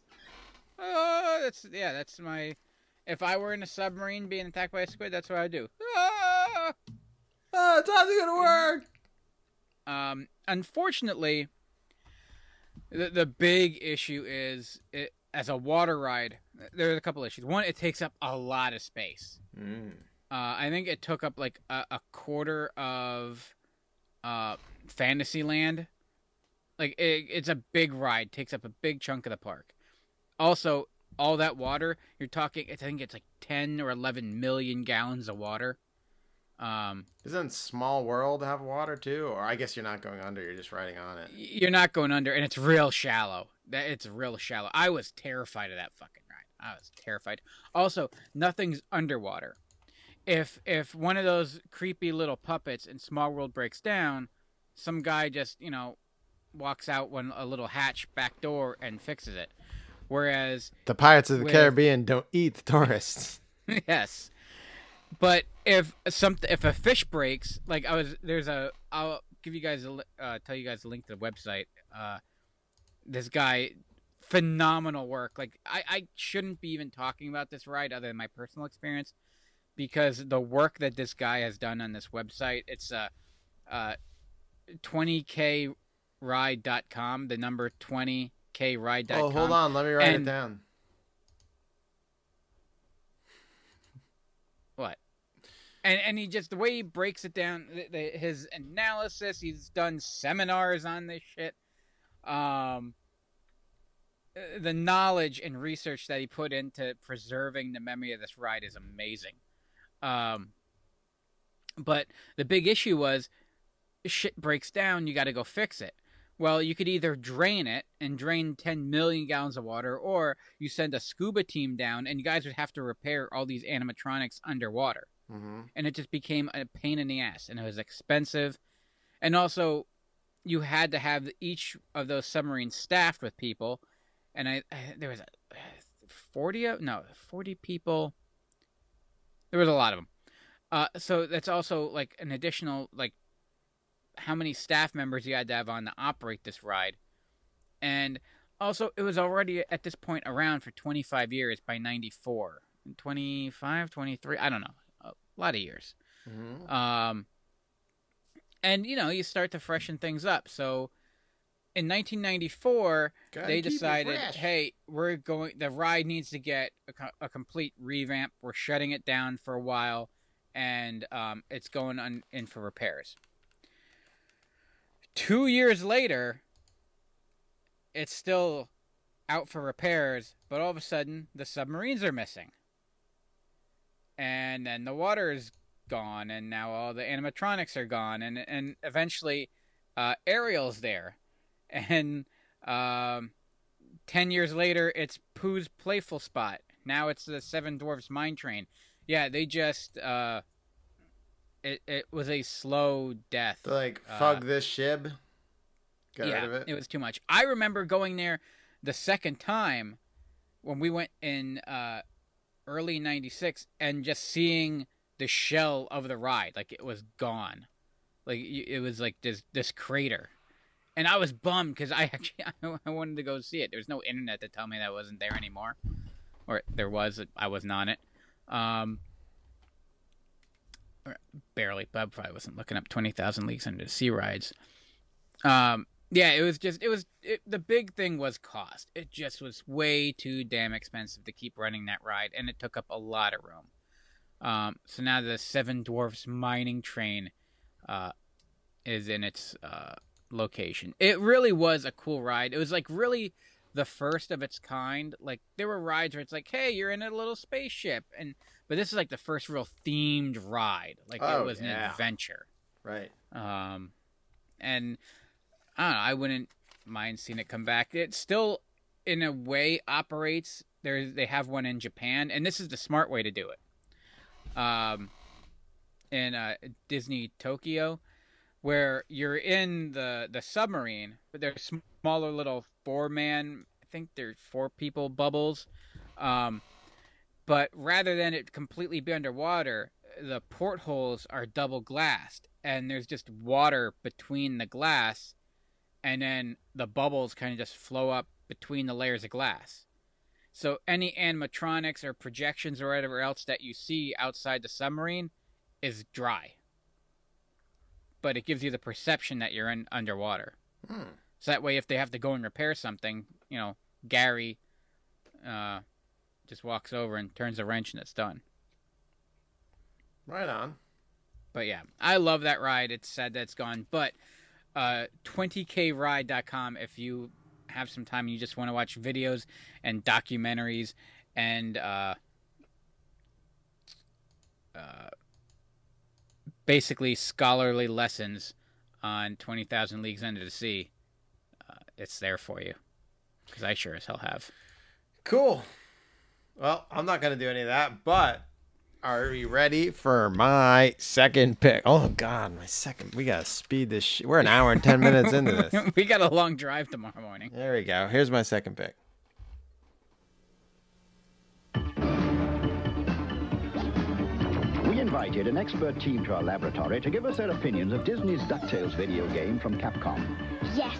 Oh, that's yeah, that's my. If I were in a submarine being attacked by a squid, that's what I would do. Ah! Oh, it's not gonna work. Um, unfortunately, the the big issue is it, as a water ride. There's a couple issues. One, it takes up a lot of space. Mm. Uh, I think it took up like a, a quarter of uh, Fantasyland. Like it, it's a big ride, takes up a big chunk of the park. Also, all that water you're talking, it's, I think it's like ten or eleven million gallons of water. Um, Doesn't Small World have water too? Or I guess you're not going under; you're just riding on it. you're not going under, and it's real shallow. That it's real shallow. I was terrified of that fucking. I was terrified. Also, nothing's underwater. If if one of those creepy little puppets in Small World breaks down, some guy just you know walks out when a little hatch back door and fixes it. Whereas The Pirates of the With- Caribbean don't eat the tourists. <laughs> <laughs> yes. But if some if a fish breaks, like I was there's a I'll give you guys a uh, tell you guys the link to the website. Uh, this guy, phenomenal work. Like I I shouldn't be even talking about this ride other than my personal experience, because the work that this guy has done on this website, it's uh, uh, 20kride.com, the number 20kride.com. Oh, hold on, let me write it down. What? And and he just the way he breaks it down, the, the, his analysis. He's done seminars on this shit. Um, the knowledge and research that he put into preserving the memory of this ride is amazing. Um, but the big issue was shit breaks down, you got to go fix it. Well, you could either drain it and drain 10 million gallons of water, or you send a scuba team down and you guys would have to repair all these animatronics underwater. Mm-hmm. And it just became a pain in the ass and it was expensive. And also, you had to have each of those submarines staffed with people. And I, I there was a 40 of, no, 40 people. There was a lot of them. Uh, so that's also like an additional like how many staff members you had to have on to operate this ride. And Also, it was already at this point around for 25 years by 94. 25, 23, I don't know. A lot of years. Mhm. Um, and, you know, you start to freshen things up. So in 1994, Gotta they decided, hey, we're going, the ride needs to get a, a complete revamp. We're shutting it down for a while, and um, it's going on, in for repairs. Two years later, it's still out for repairs, but all of a sudden, the submarines are missing. And then the water is gone, and now all the animatronics are gone, and and eventually, uh, Ariel's there, and um, ten years later, it's Pooh's playful spot. Now it's the Seven Dwarfs Mine Train. Yeah, they just uh, it it was a slow death. They're like, Uh, this shib. Get yeah, rid of it. It was too much. I remember going there the second time when we went in uh, early '96 and just seeing the shell of the ride, like it was gone, like it was like this this crater, and I was bummed because I <laughs> actually I wanted to go see it. There was no internet to tell me that wasn't there anymore, or there was. I wasn't on it. Um, barely. Bub probably wasn't looking up twenty thousand leagues under the sea rides. Um, yeah, it was just it was it, the big thing was cost. It just was way too damn expensive to keep running that ride, and it took up a lot of room. Um, so now the Seven Dwarfs mining train uh, is in its uh, location. It really was a cool ride. It was like really the first of its kind. Like there were rides where it's like, hey, you're in a little spaceship, and but this is like the first real themed ride. Like Oh, it was an adventure. Right. Um, and I don't know. I wouldn't mind seeing it come back. It still, in a way, operates. There, they have one in Japan, and this is the smart way to do it. Um, in uh, Disney Tokyo, where you're in the the submarine, but there's smaller little four man. I think there's four people bubbles. Um, but rather than it completely be underwater, the portholes are double glassed, and there's just water between the glass, and then the bubbles kind of just flow up between the layers of glass. So any animatronics or projections or whatever else that you see outside the submarine is dry. But it gives you the perception that you're in underwater. Hmm. So that way, if they have to go and repair something, you know, Gary uh, just walks over and turns the wrench and it's done. Right on. But yeah, I love that ride. It's sad that it's gone. But uh, 20kride.com if you have some time and you just want to watch videos and documentaries and uh, uh, basically scholarly lessons on 20,000 Leagues Under the Sea, uh, it's there for you. Because I sure as hell have. Cool. Well, I'm not gonna do any of that, but are we ready for my second pick? Oh God, my second. We gotta speed this. Sh- We're an hour and ten minutes into this. <laughs> we got a long drive tomorrow morning. There we go. Here's my second pick. Invited an expert team to our laboratory to give us their opinions of Disney's DuckTales video game from Capcom. Yes.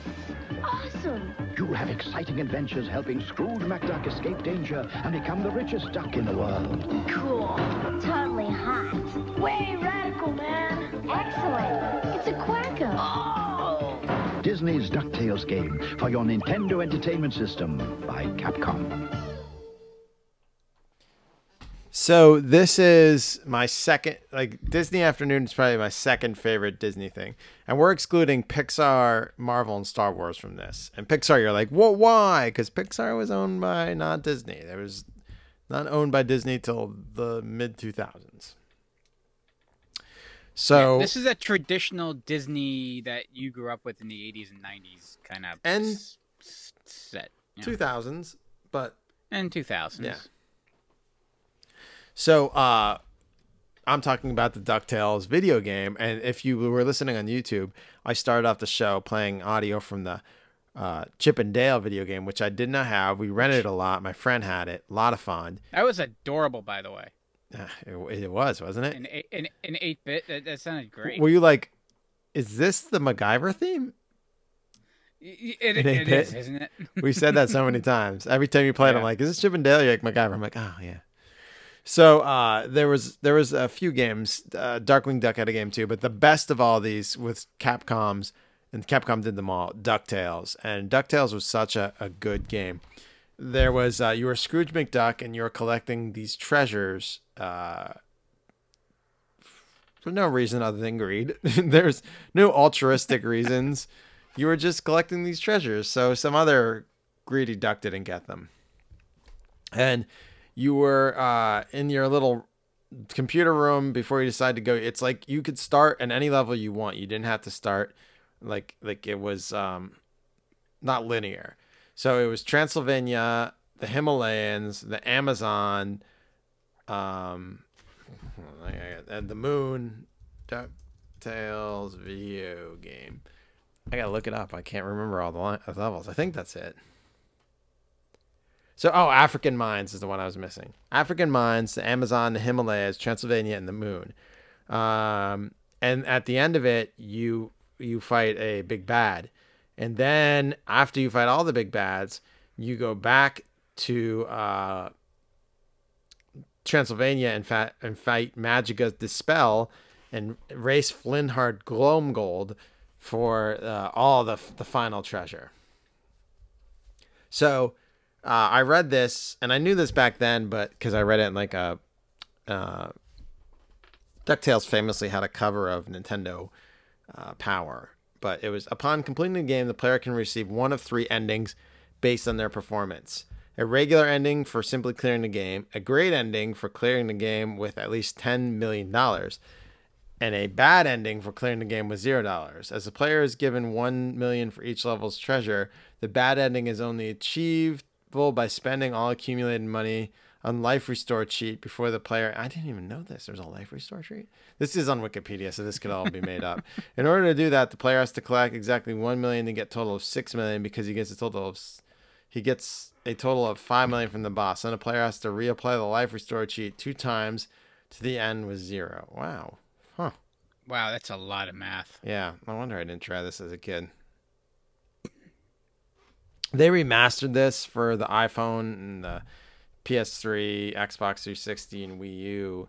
Awesome. You'll have exciting adventures helping Scrooge McDuck escape danger and become the richest duck in the world. Cool. Totally hot. Way radical, man. Excellent. It's a quacker. Oh. Disney's DuckTales game for your Nintendo Entertainment System by Capcom. So this is my second, like Disney Afternoon is probably my second favorite Disney thing, and we're excluding Pixar, Marvel, and Star Wars from this. And Pixar, you're like, well, why? Because Pixar was owned by not Disney. There was not owned by Disney till the mid 2000s. So this is a traditional Disney that you grew up with in the 80s and 90s kind of And- s- set. yeah. 2000s, but and 2000s. Yeah. So uh I'm talking about the DuckTales video game. And if you were listening on YouTube, I started off the show playing audio from the uh, Chip and Dale video game, which I did not have. We rented it a lot. My friend had it. A lot of fun. That was adorable, by the way. Uh, It, it was, wasn't it? An, eight- in in eight bit, that, that sounded great. Were you like, is this the MacGyver theme? It, it 8-bit? is, isn't it? we said that so many <laughs> times. Every time you play it, I'm like, "Is this Chip and Dale?" You're like MacGyver. I'm like, "Oh yeah." So uh, there was there was a few games. Uh, Darkwing Duck had a game too, but the best of all these was Capcom's, and Capcom did them all. Ducktales, and Ducktales was such a, a good game. There was uh, you were Scrooge McDuck, and you were collecting these treasures. Uh, for no reason other than greed. <laughs> There's no altruistic reasons. You were just collecting these treasures, so some other greedy duck didn't get them. And you were uh, in your little computer room before you decide to go. It's like you could start at any level you want. You didn't have to start like like it was um, not linear. So it was Transylvania, the Himalayas, the Amazon, um, and the moon, DuckTales video game. I gotta look it up. I can't remember all the levels. I think that's it. So, oh, African Mines is the one I was missing. African Mines, the Amazon, the Himalayas, Transylvania, and the moon. Um, and at the end of it, you you fight a big bad, and then after you fight all the big bads, you go back to uh, Transylvania and, fa- and fight Magica De Spell and race Flintheart Glomgold for uh, all the the final treasure. So uh, I read this and I knew this back then, but because I read it in like a uh, Ducktales famously had a cover of Nintendo uh, Power, but it was upon completing the game, the player can receive one of three endings based on their performance. A regular ending for simply clearing the game, a great ending for clearing the game with at least $10 million, and a bad ending for clearing the game with $0. As the player is given 1 million for each level's treasure, the bad ending is only by spending all accumulated money on life restore cheat before the player I didn't even know this. There's a life restore cheat. This is on Wikipedia, so this could all be made up. <laughs> In order to do that, the player has to collect exactly one million to get a total of six million because he gets a total of he gets a total of five million from the boss. Then the player has to reapply the life restore cheat two times to the end with zero. Wow. Huh. Wow, that's a lot of math. Yeah, I wonder I didn't try this as a kid. They remastered this for the iPhone and the PS3, Xbox 360, and Wii U.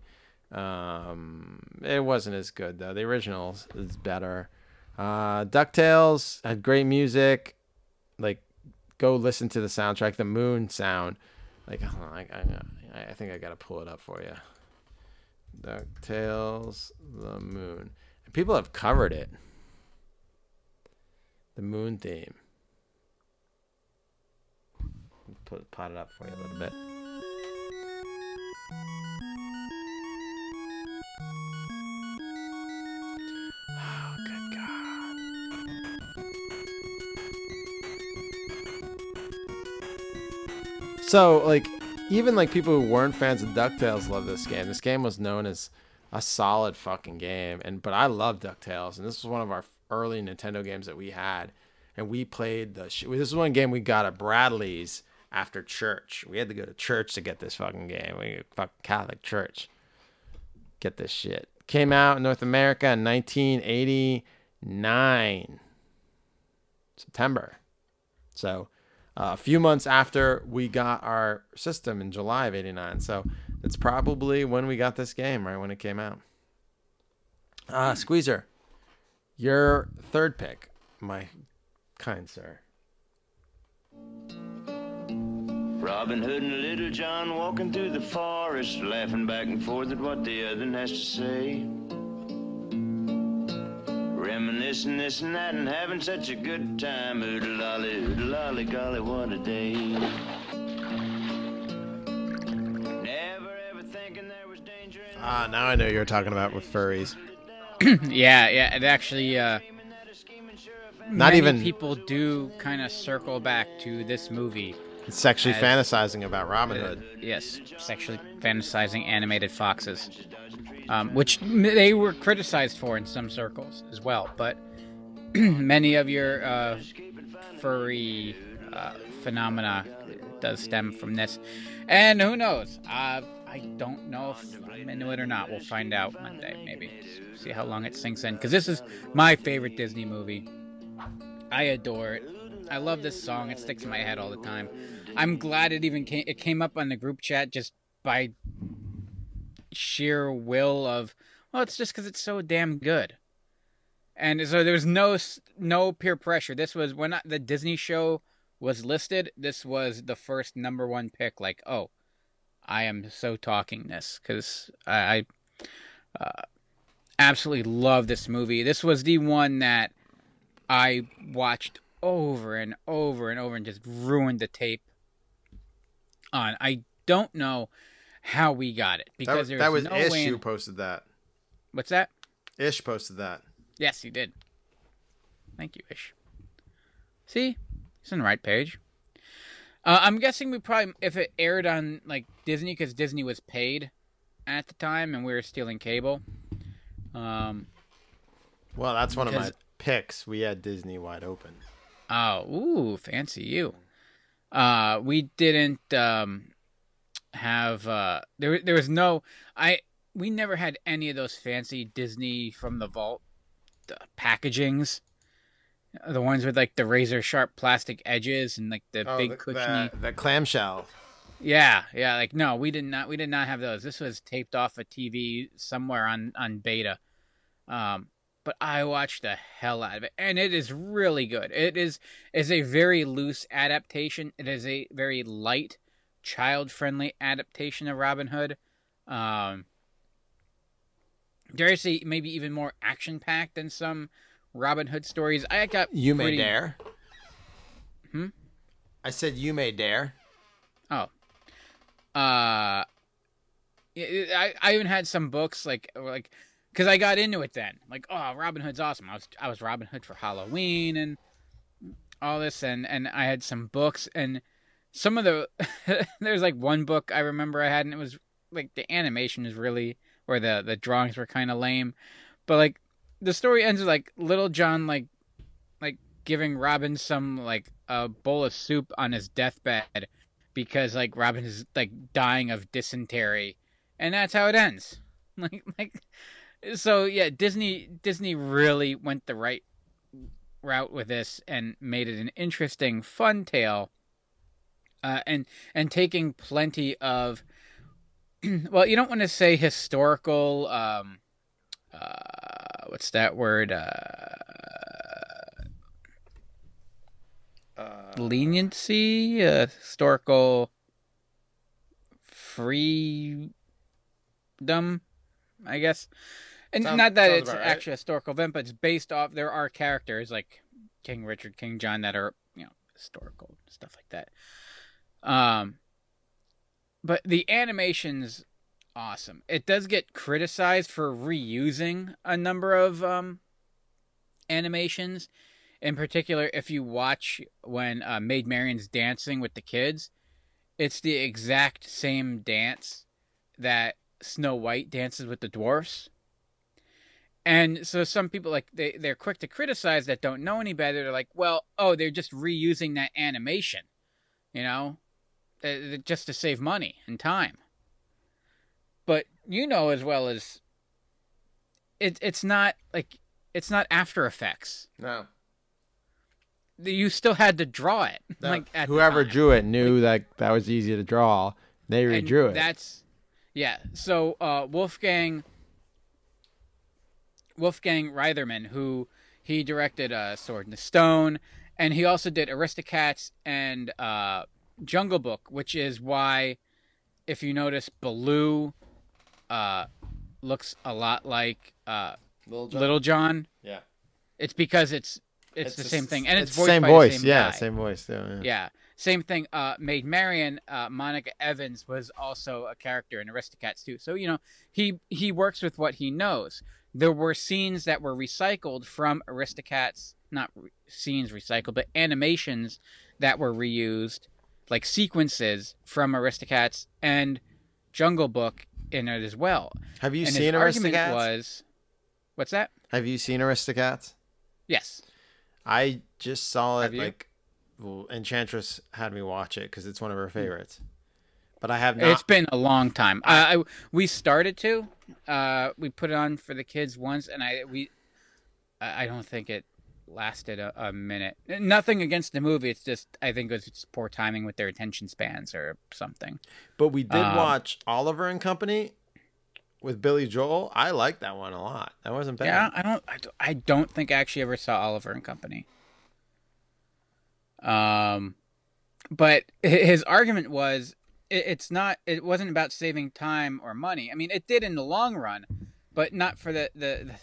Um, it wasn't as good though. The original is better. Uh, Ducktales had great music. Like, go listen to the soundtrack, the Moon sound. Like, I, I, I think I gotta pull it up for you. Ducktales, the Moon. People have covered it. The Moon theme. Put pot it up for you a little bit. Oh, good God. So, like, even like people who weren't fans of DuckTales love this game. This game was known as a solid fucking game, and but I love DuckTales, and this was one of our early Nintendo games that we had, and we played the. Sh- this is one game we got at Bradley's after church. We had to go to church to get this fucking game. We fucking Catholic church. Get this shit. Came out in North America in 1989, September. So uh, a few months after we got our system in July of 89. So it's probably when we got this game, right when it came out. Uh, Squeezer, your third pick, my kind sir. Robin Hood and Little John walking through the forest, laughing back and forth at what the other has to say. Reminiscing this and that and having such a good time. Oo-de-lally, oodle lolly, golly, what a day. Never ever thinking there was danger in Ah, now I know you're talking about with furries. <clears throat> yeah, yeah. It actually, uh, Not many even- people do kind of circle back to this movie. Sexually as- fantasizing about Robin uh, Hood. yes, sexually fantasizing animated foxes, um, which they were criticized for in some circles as well. But <clears throat> many of your uh, furry uh, phenomena does stem from this, and who knows? Uh, I don't know if I'm into it or not. We'll find out Monday, maybe. See how long it sinks in, because this is my favorite Disney movie. I adore it. I love this song. It sticks in my head all the time. I'm glad it even came. It came up on the group chat just by sheer will of. Well, it's just because it's so damn good. And so there was no no peer pressure. This was when I- the Disney show was listed. This was the first number one pick. Like, oh, I am so talking this because I, I uh, absolutely love this movie. This was the one that I watched over and over and over and just ruined the tape on. I don't know how we got it because that, there's that was no Ish way. in- who posted that. What's that? Ish posted that. Yes, he did. Thank you, Ish. See, he's on the right page. Uh, I'm guessing we probably, if it aired on like Disney, because Disney was paid at the time, and we were stealing cable. Um, Well, that's one of my picks. We had Disney wide open. Oh, ooh, fancy you. Uh, we didn't um have uh there there was no I we never had any of those fancy Disney from the vault uh, packagings. The ones with like the razor sharp plastic edges and like the Oh, big the, cushiony. the, the clamshell. Yeah, yeah, like no, we did not we did not have those. This was taped off a TV somewhere on on beta. Um but I watched the hell out of it and it is really good. It is is a very loose adaptation. It is a very light child-friendly adaptation of Robin Hood. Um dare I say maybe even more action-packed than some Robin Hood stories. I got You may dare. Hmm? I said you may dare. Oh. Uh I I even had some books like like cuz I got into it then. Like, oh, Robin Hood's awesome. I was I was Robin Hood for Halloween and all this and and I had some books and some of the <laughs> there's like one book I remember I had and it was like the animation is really or the the drawings were kind of lame. But like the story ends with like Little John like like giving Robin some like a bowl of soup on his deathbed because like Robin is like dying of dysentery, and that's how it ends. <laughs> Like like so yeah, Disney Disney really went the right route with this and made it an interesting, fun tale. Uh, and and taking plenty of <clears throat> well, you don't want to say historical. Um, uh, what's that word? Uh, leniency, uh, historical freedom, I guess. And Sound- not that it's about right. actually a historical event, but it's based off. There are characters like King Richard, King John that are you know historical stuff like that. Um, but the animation's awesome. It does get criticized for reusing a number of um animations. In particular, if you watch when uh, Maid Marian's dancing with the kids, it's the exact same dance that Snow White dances with the dwarfs. And so some people like they they're quick to criticize that don't know any better. They're like, well, oh, they're just reusing that animation, you know, uh, just to save money and time. But you know as well as it it's not like it's not After Effects. No. You still had to draw it. <laughs> That- like at whoever time. drew it knew that that was easy to draw. They And redrew it. That's yeah. So uh, Wolfgang Wolfgang Reitherman, who he directed uh, Sword in the Stone, and he also did Aristocats and uh, Jungle Book, which is why, if you notice, Baloo uh, looks a lot like uh, Little John? Little John. Yeah. It's because it's it's, the the same thing, and it's, it's voiced same by voice, The same yeah, guy. same voice, yeah, yeah. Yeah. Same thing. Uh, Maid Marian, uh, Monica Evans was also a character in Aristocats too. So you know he he works with what he knows. There were scenes that were recycled from Aristocats, not re- scenes recycled, but animations that were reused, like sequences from Aristocats and Jungle Book in it as well. Have you And seen his argument Aristocats? Was what's that? Have you seen Aristocats? Yes. I just saw it like well, Enchantress had me watch it because it's one of her favorites. But I have not. It's been a long time. Uh, I, we started to. Uh, we put it on for the kids once, and I we. I don't think it lasted a, a minute. Nothing against the movie. It's just I think it was just poor timing with their attention spans or something. But we did Um, watch Oliver and Company with Billy Joel. I like that one a lot. That wasn't bad. Yeah, I don't. I, don't- I don't think I actually ever saw Oliver and Company. Um, but his argument was it, it's not. It wasn't about saving time or money. I mean, it did in the long run, but not for the the,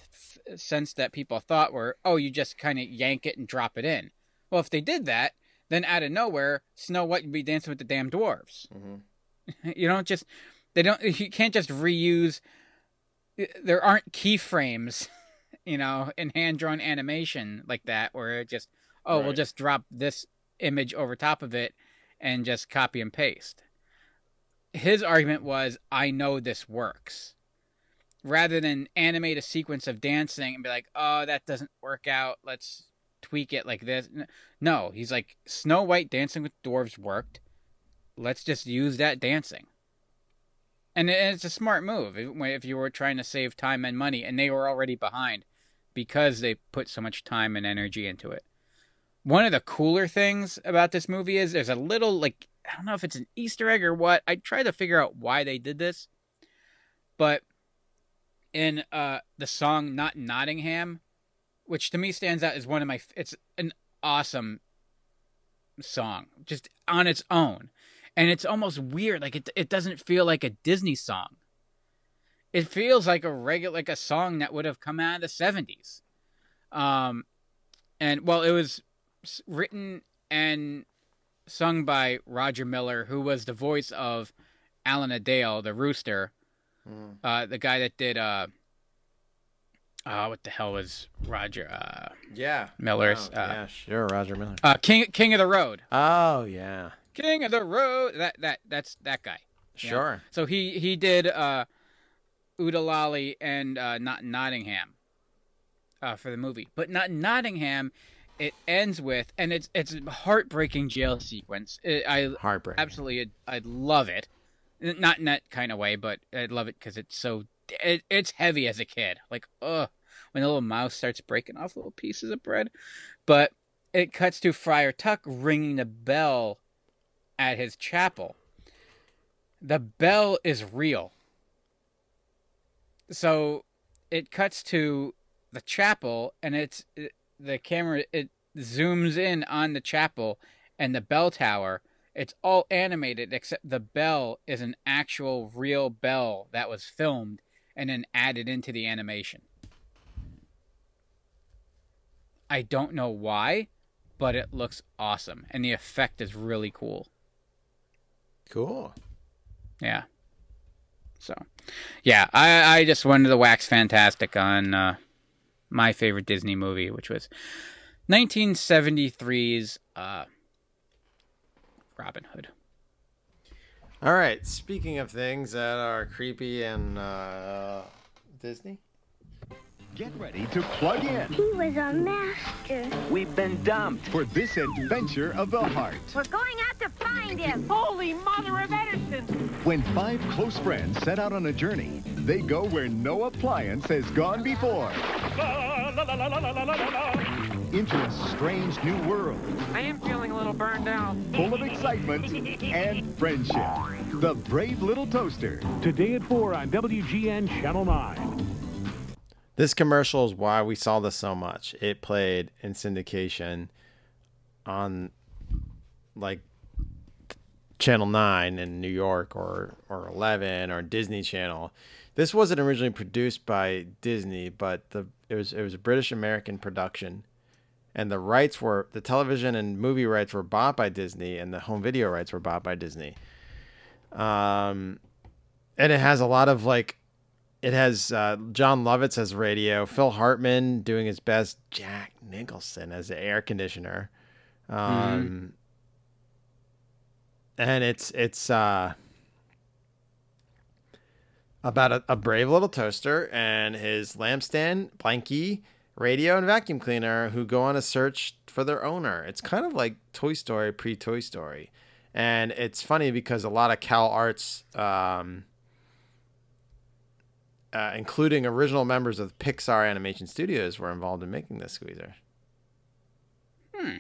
the sense that people thought were oh you just kind of yank it and drop it in. Well, if they did that, then out of nowhere, Snow White would be dancing with the damn dwarves. Mm-hmm. <laughs> you don't just they don't <laughs> you can't just reuse eh, there aren't keyframes <laughs> you know in hand drawn animation like that where it just oh we'll just drop this image over top of it and just copy and paste his argument was i know this works. Rather than animate a sequence of dancing and be like oh that doesn't work out. Let's tweak it like this. No he's like snow white dancing with dwarves worked. Let's just use that dancing. And it's a smart move. If you were trying to save time and money and they were already behind because they put so much time and energy into it. One of the cooler things about this movie is there's a little like i don't know if it's an easter egg or what. I tried to figure out why they did this but in uh the song not nottingham which to me stands out as one of my it's an awesome song just on its own. And it's almost weird like it it doesn't feel like a disney song. It feels like a regular like a song that would have come out of the 70s um and well it was written and sung by roger miller who was the voice of Alan-a-Dale the rooster uh the guy that did uh uh what the hell was roger uh Yeah. miller's uh, yeah, sure, Roger Miller. uh king king of the road Oh yeah. King of the Road. That that that's that guy. know? Sure. So he he did uh, Oo-De-Lally and uh, not Nottingham uh, for the movie, but not Nottingham. It ends with and it's it's a heartbreaking jail sequence. It, I Heartbreaking. absolutely I love it. Not in that kind of way, but I love it because it's so it, it's heavy as a kid. Like ugh, when the little mouse starts breaking off little pieces of bread, but it cuts to Friar Tuck ringing the bell at his chapel. The bell is real. So it cuts to the chapel and it's it, the camera it zooms in on the chapel and the bell tower. It's all animated except the bell is an actual real bell that was filmed and then added into the animation. I don't know why, but it looks awesome and the effect is really cool. Cool. Yeah. So, yeah, I I just wanted to the wax fantastic on uh, my favorite Disney movie, which was 1973's uh, Robin Hood. All right. Speaking of things that are creepy and uh, Disney. Get ready to plug in He was a master. We've been dumped. for this adventure of the heart. We're going out to find him. Holy Mother of Edison! When five close friends set out on a journey, they go where no appliance has gone before. Into a strange new world I am feeling a little burned out. full of excitement and friendship. The Brave Little Toaster. Today at 4 on WGN Channel 9. This commercial is why we saw this so much. It played in syndication on like Channel 9 in New York or or 11 or Disney Channel. This wasn't originally produced by Disney, but the it was it was a British American production. And the rights were the television and movie rights were bought by Disney and the home video rights were bought by Disney. Um and it has a lot of like it has uh, Jon Lovitz as radio, Phil Hartman doing his best, Jack Nicholson as the air conditioner, um, and it's it's uh, about a, a brave little toaster and his lampstand, blankie, radio, and vacuum cleaner who go on a search for their owner. It's kind of like Toy Story pre Toy Story, and it's funny because a lot of Cal Arts. Um, uh, including original members of Pixar Animation Studios, were involved in making this squeezer. Hmm.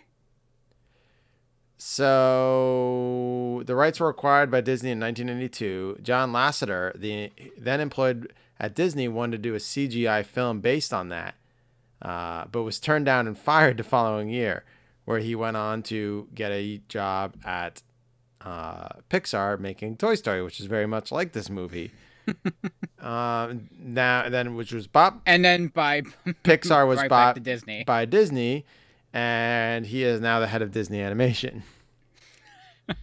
So the rights were acquired by Disney in 1992. John Lasseter, the then employed at Disney, wanted to do a CGI film based on that, uh, but was turned down and <laughs> fired the following year, where he went on to get a job at uh, Pixar making Toy Story, which is very much like this movie um, now then, which was Bob And then by <laughs> Pixar was right bought Disney. by Disney, and he is now the head of Disney Animation. <laughs>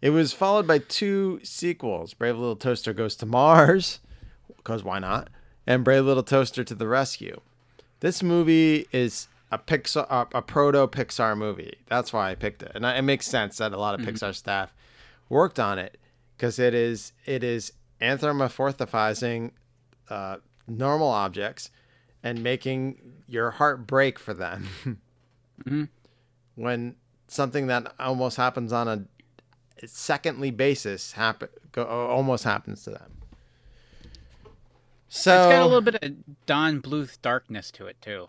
it was followed by two sequels: Brave Little Toaster Goes to Mars, because why not? And Brave Little Toaster to the Rescue. This movie is a Pixar, a, a proto Pixar movie. That's why I picked it, and I- it makes sense that a lot of Mhm. Pixar staff worked on it because it is it is anthropomorphizing uh, normal objects and making your heart break for them <laughs> Mhm. when something that almost happens on a secondly basis happen go, almost happens to them. So it's got a little bit of Don Bluth darkness to it too.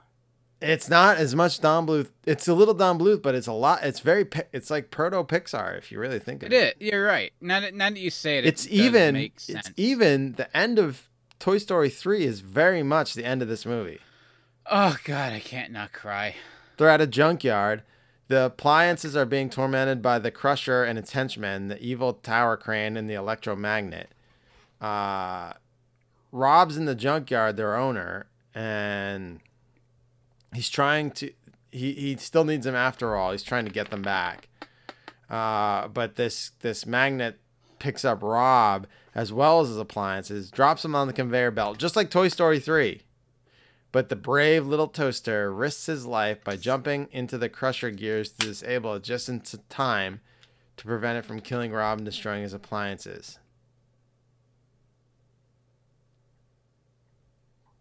It's not as much Don Bluth. It's a little Don Bluth, but it's a lot. It's very. It's like proto Pixar if you really think of It it. is. You're right. Now that, now that you say it, It's it even. It's even. The end of Toy Story three is very much the end of this movie. Oh God, I can't not cry. They're at a junkyard. The appliances are being tormented by the Crusher and its henchmen, the evil tower crane and the electromagnet. Uh, Rob's in the junkyard, their owner, and he's trying to. He, he still needs them after all. He's trying to get them back. Uh, but this this magnet picks up Rob as well as his appliances, drops him on the conveyor belt, just like Toy Story 3. But the brave little toaster risks his life by jumping into the crusher gears to disable it just in time to prevent it from killing Rob and destroying his appliances.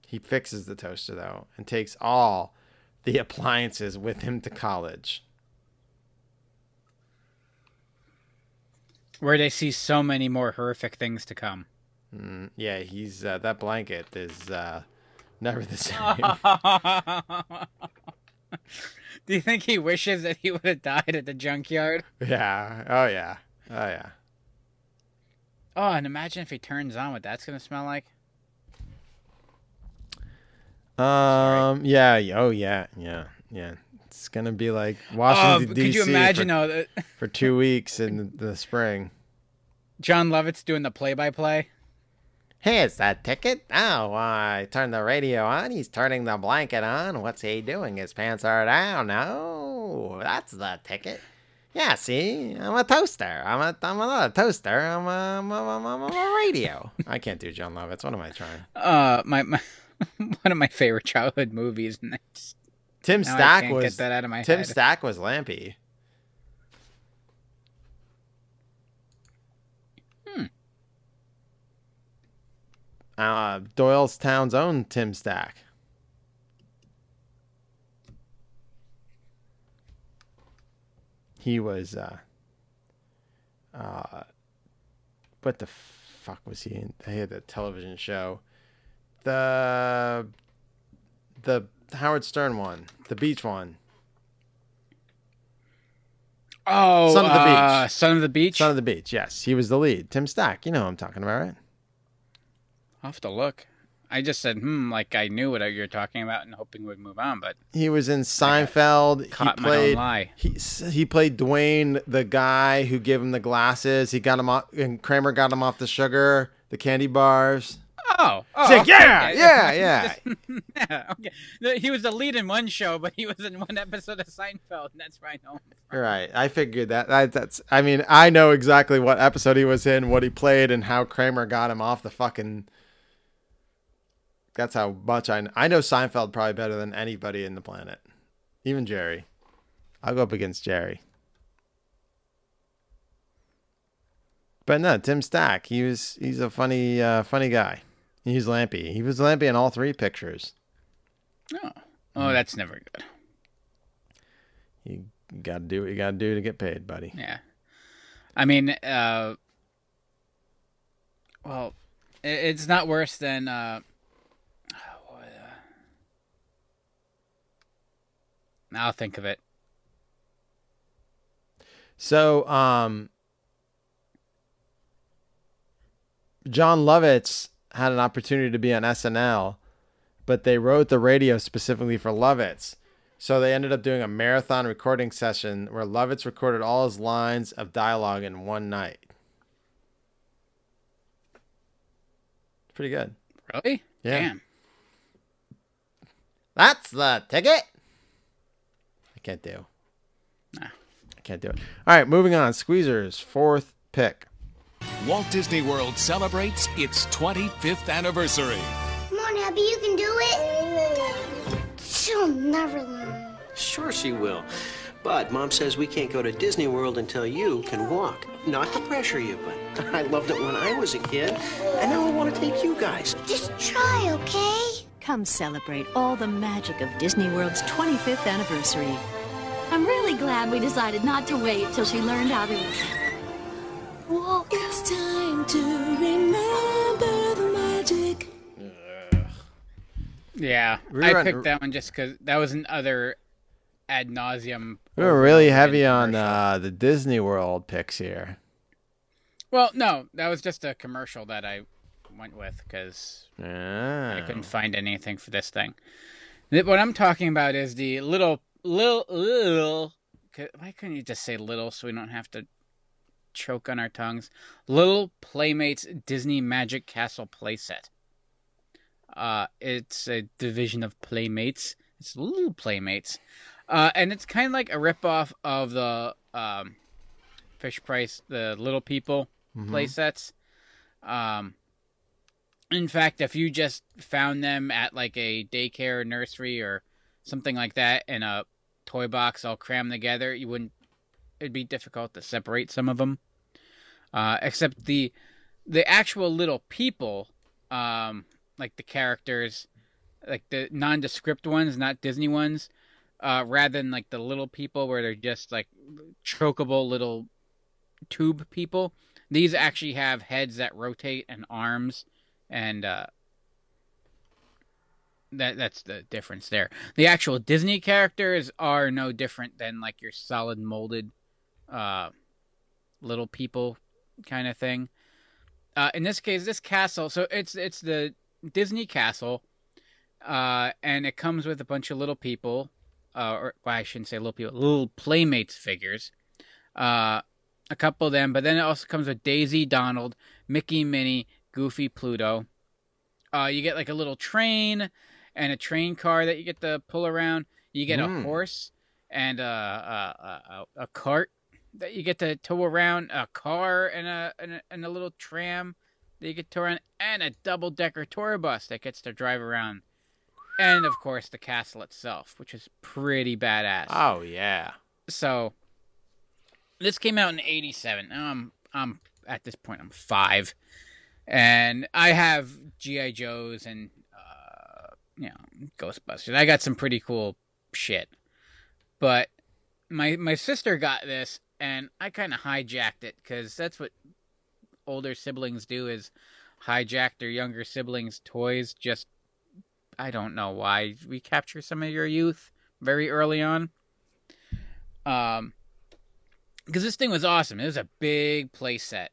He fixes the toaster though and takes all the appliances with him to college. Where they see so many more horrific things to come. Mm, yeah, he's uh, that blanket is uh, never the <laughs> same. <laughs> Do you think he wishes that he would have died at the junkyard? yeah. Oh yeah. Oh yeah. Oh, and imagine if he turns on what that's gonna smell like. Um. Yeah. Oh yeah. Yeah. Yeah. It's gonna be like Washington Oh, D.C. could you imagine, for, though, that- <laughs> for two weeks in the, the spring? Jon Lovitz doing the play-by-play. Hey, Here's that ticket. Oh, I turned the radio on. He's turning the blanket on. What's he doing? His pants are down. No, that's the ticket. Yeah, see, I'm a toaster. I'm a, I'm not a toaster. I'm a, I'm a, I'm a, I'm a radio. I can't do Jon Lovitz. What am I trying? Uh, my, my <laughs> one of my favorite childhood movies, and I just, Tim Stack was that out of my Tim head. Stack was Lampy. Hmm. Uh, Doylestown's own Tim Stack. He was uh uh what the fuck was he in? He had a television show. The the Howard Stern one, the beach one. Oh, Son of the uh, Beach. Son of the Beach. Son of the Beach. Yes, he was the lead. Tim Stack. You know who I'm talking about, right? I'll have to look. I just said, hmm, like I knew what you were talking about and hoping we'd move on, but He was in Seinfeld. caught he my own played. lie. He he played Dwayne, the guy who gave him the glasses. He got him off, and Kramer got him off the sugar, the candy bars. Oh, oh like, yeah, okay. yeah, <laughs> yeah. <laughs> yeah, okay. He was the lead in one show, but he <laughs> was in one episode of Seinfeld, and that's right. No, Right. I figured that. that. That's. I mean, I know exactly what episode he was in, what he played, and how Kramer got him off the fucking. That's how much I. I know Seinfeld probably better than anybody in the planet, even Jerry. I'll go up against Jerry. But no, Tim Stack. He was. He's a funny, uh, funny guy. He's Lampy. He was Lampy in all three pictures. oh, oh, that's never good. You got to do what you got to do to get paid, buddy. Yeah, I mean, uh, well, it's not worse than uh, uh, <sighs> I'll think of it. So, um, Jon Lovitz had an opportunity to be on SNL, but they wrote the radio specifically for Lovitz. So they ended up doing a marathon recording session where Lovitz recorded all his lines of dialogue in one night. Pretty good. Really? Yeah. Damn. That's the ticket. I can't do. Nah. I can't do it. All right, moving on. Squeezers, fourth pick. Walt Disney World celebrates its 25th anniversary. Come on, Abby, you can do it. She'll never learn. Sure, she will. But Mom says we can't go to Disney World until you can walk. Not to pressure you, but <laughs> I loved it when I was a kid, and now I want to take you guys. Just try, okay? Come celebrate all the magic of Disney World's 25th anniversary. I'm really glad we decided not to wait till she learned how to walk. It's time to remember the magic. Yeah, We I were on- picked that one just because that was another ad nauseum. We were really heavy on uh, the Disney World picks here. Well, no, that was just a commercial that I went with because Ah. I couldn't find anything for this thing. What I'm talking about is the little, little, little. Why couldn't you just say little so we don't have to choke on our tongues? Little Playmates Disney Magic Castle playset. Uh, it's a division of Playmates. It's Little Playmates, uh, and it's kind of like a ripoff of the um, Fisher-Price, the Little People Mhm. playsets. Um, in fact, if you just found them at like a daycare, nursery, or something like that in a toy box all crammed together, you wouldn't. It'd be difficult to separate some of them. Uh, except the the actual little people, um, like the characters, like the nondescript ones, not Disney ones, uh, rather than like the little people where they're just like chokeable little tube people. These actually have heads that rotate and arms, and uh, that that's the difference there. The actual Disney characters are no different than like your solid molded uh, little people kind of thing. Uh, in this case, this castle, so it's it's the Disney castle, uh, and it comes with a bunch of little people, uh, or well, I shouldn't say little people, little playmates figures. Uh, a couple of them, but then it also comes with Daisy, Donald, Mickey, Minnie, Goofy, Pluto. Uh, you get like a little train and a train car that you get to pull around. You get Mm. a horse and a, a, a, a cart that you get to tow around. A car and a, and a and a little tram that you get to around, and a double decker tour bus that gets to drive around. And of course, the castle itself, which is pretty badass. Oh yeah. So this came out in '87. Now I'm I'm at this point I'm five, and I have GI Joes and uh, you know Ghostbusters. I got some pretty cool shit, but my my sister got this, and I kind of hijacked it because that's what older siblings do is hijack their younger siblings' toys. Just I don't know why we capture some of your youth very early on. Um, because this thing was awesome. It was a big play set.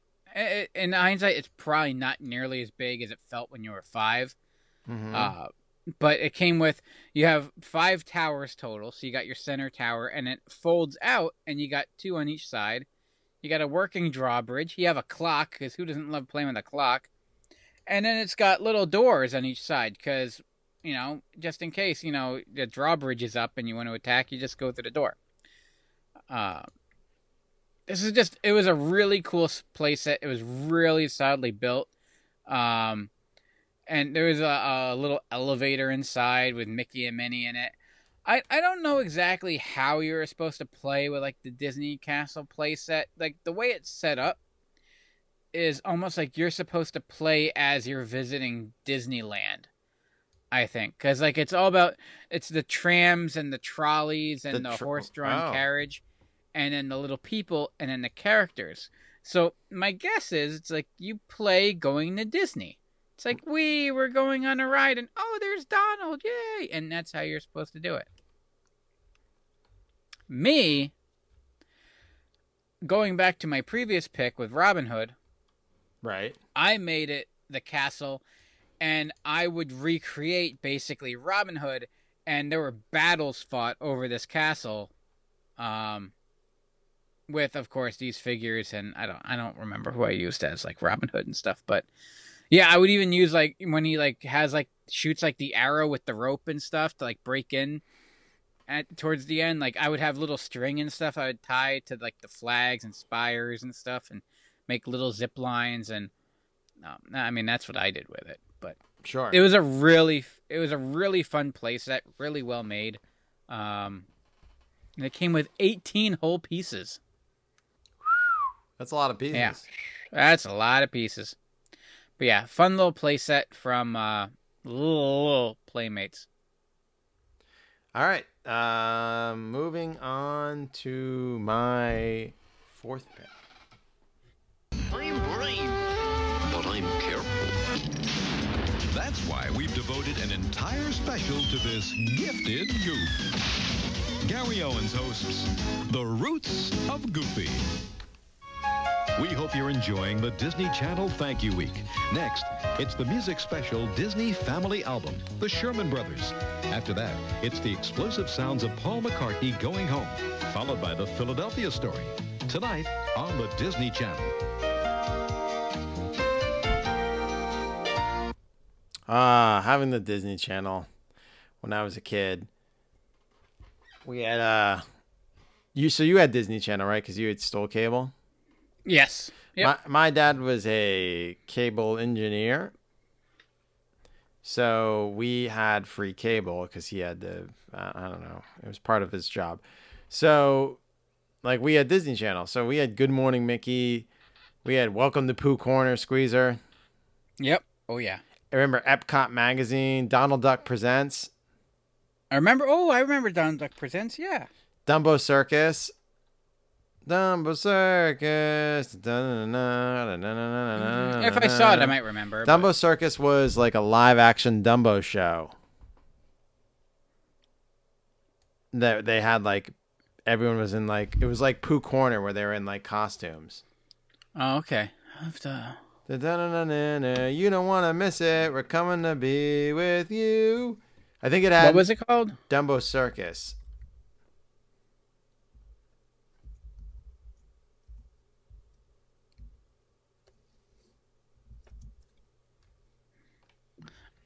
In hindsight, it's probably not nearly as big as it felt when you were 5 Mhm. Uh, but it came with you have five towers total. So you got your center tower, and it folds out, and you got two on each side. You got a working drawbridge. You have a clock, because who doesn't love playing with a clock? And then it's got little doors on each side, because you know, just in case you know the drawbridge is up and you want to attack, you just go through the door. Uh, this is just it was a really cool playset. It was really solidly built. Um, and there was a, a little elevator inside with Mickey and Minnie in it. I, I don't know exactly how you're supposed to play with like the Disney Castle playset. Like the way it's set up is almost like you're supposed to play as you're visiting Disneyland. I think because like it's all about it's the trams and the trolleys and The the, tr- horse-drawn oh. carriage, and then the little people and then the characters. So my guess is it's like you play going to Disney. It's like we were going on a ride and oh, there's Donald, yay! And that's how you're supposed to do it. Me, going back to my previous pick with Robin Hood, Right. I made it the castle, and I would recreate basically Robin Hood, and there were battles fought over this castle, um, with of course these figures, and I don't I don't remember who I used as like Robin Hood and stuff, but yeah, I would even use like when he like has like shoots like the arrow with the rope and stuff to like break in. At towards the end, like I would have little string and stuff I would tie to like the flags and spires and stuff, and make little zip lines and um, I mean that's what I did with it. But Sure. it was a really it was a really fun place that really well made. Um, and it came with 18 whole pieces. That's a lot of pieces. Yeah, that's a lot of pieces. But yeah, fun little playset from uh, little, little playmates. All right. Um, moving on to my fourth pick. I'm brave, but I'm careful. That's why we've devoted an entire special to this gifted goof. Gary Owens hosts The Roots of Goofy. We hope you're enjoying the Disney Channel Thank You Week. Next, it's the music special Disney Family Album, The Sherman Brothers. After that, it's the explosive sounds of Paul McCartney going home, followed by the Philadelphia story. Tonight on the Disney Channel. Ah, having the Disney Channel when I was a kid. We had uh you so you had Disney Channel, right? Cuz you had stole cable? Yes. Yep. My my dad was a cable engineer. So we had free cable cuz he had the uh, I don't know. It was part of his job. So like we had Disney Channel. So we had Good Morning Mickey. We had Welcome to Pooh Corner Squeezer. Yep. Oh yeah. I remember Epcot magazine, Donald Duck presents, I remember. Oh, I remember Donald Duck Presents. Yeah. Dumbo Circus. Dumbo Circus. If I saw it, I might remember. Dumbo but... Circus was like a live action Dumbo show. That they had like everyone was in like it was like Pooh Corner where they were in like costumes. Oh, okay. I have. You don't want to miss it. We're coming to be with you. I think it had. What was it called? Dumbo Circus.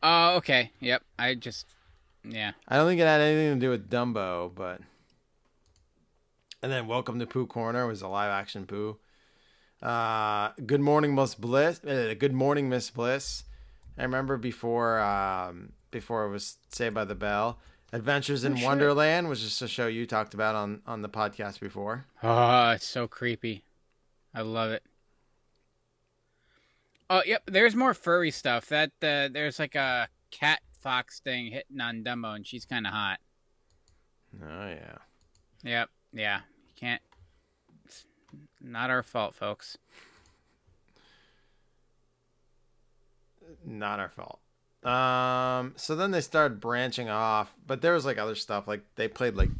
Oh, okay. Yep. I just. Yeah. I don't think it had anything to do with Dumbo, but. And then Welcome to Pooh Corner was a live action Pooh. Uh, Good Morning Miss Bliss. Uh, Good Morning Miss Bliss. I remember before um, before it was Saved by the Bell. Adventures in Oh. Wonderland was just a show you talked about on on the podcast before. Oh, it's so creepy. I love it. Oh, yep. There's more furry stuff. That uh, there's like a cat fox thing hitting on Dumbo, and she's kind of hot. Oh yeah. Yep. Yeah. You can't. It's not our fault, folks. not our fault. Um, so then they started branching off, but there was like other stuff. Like they played like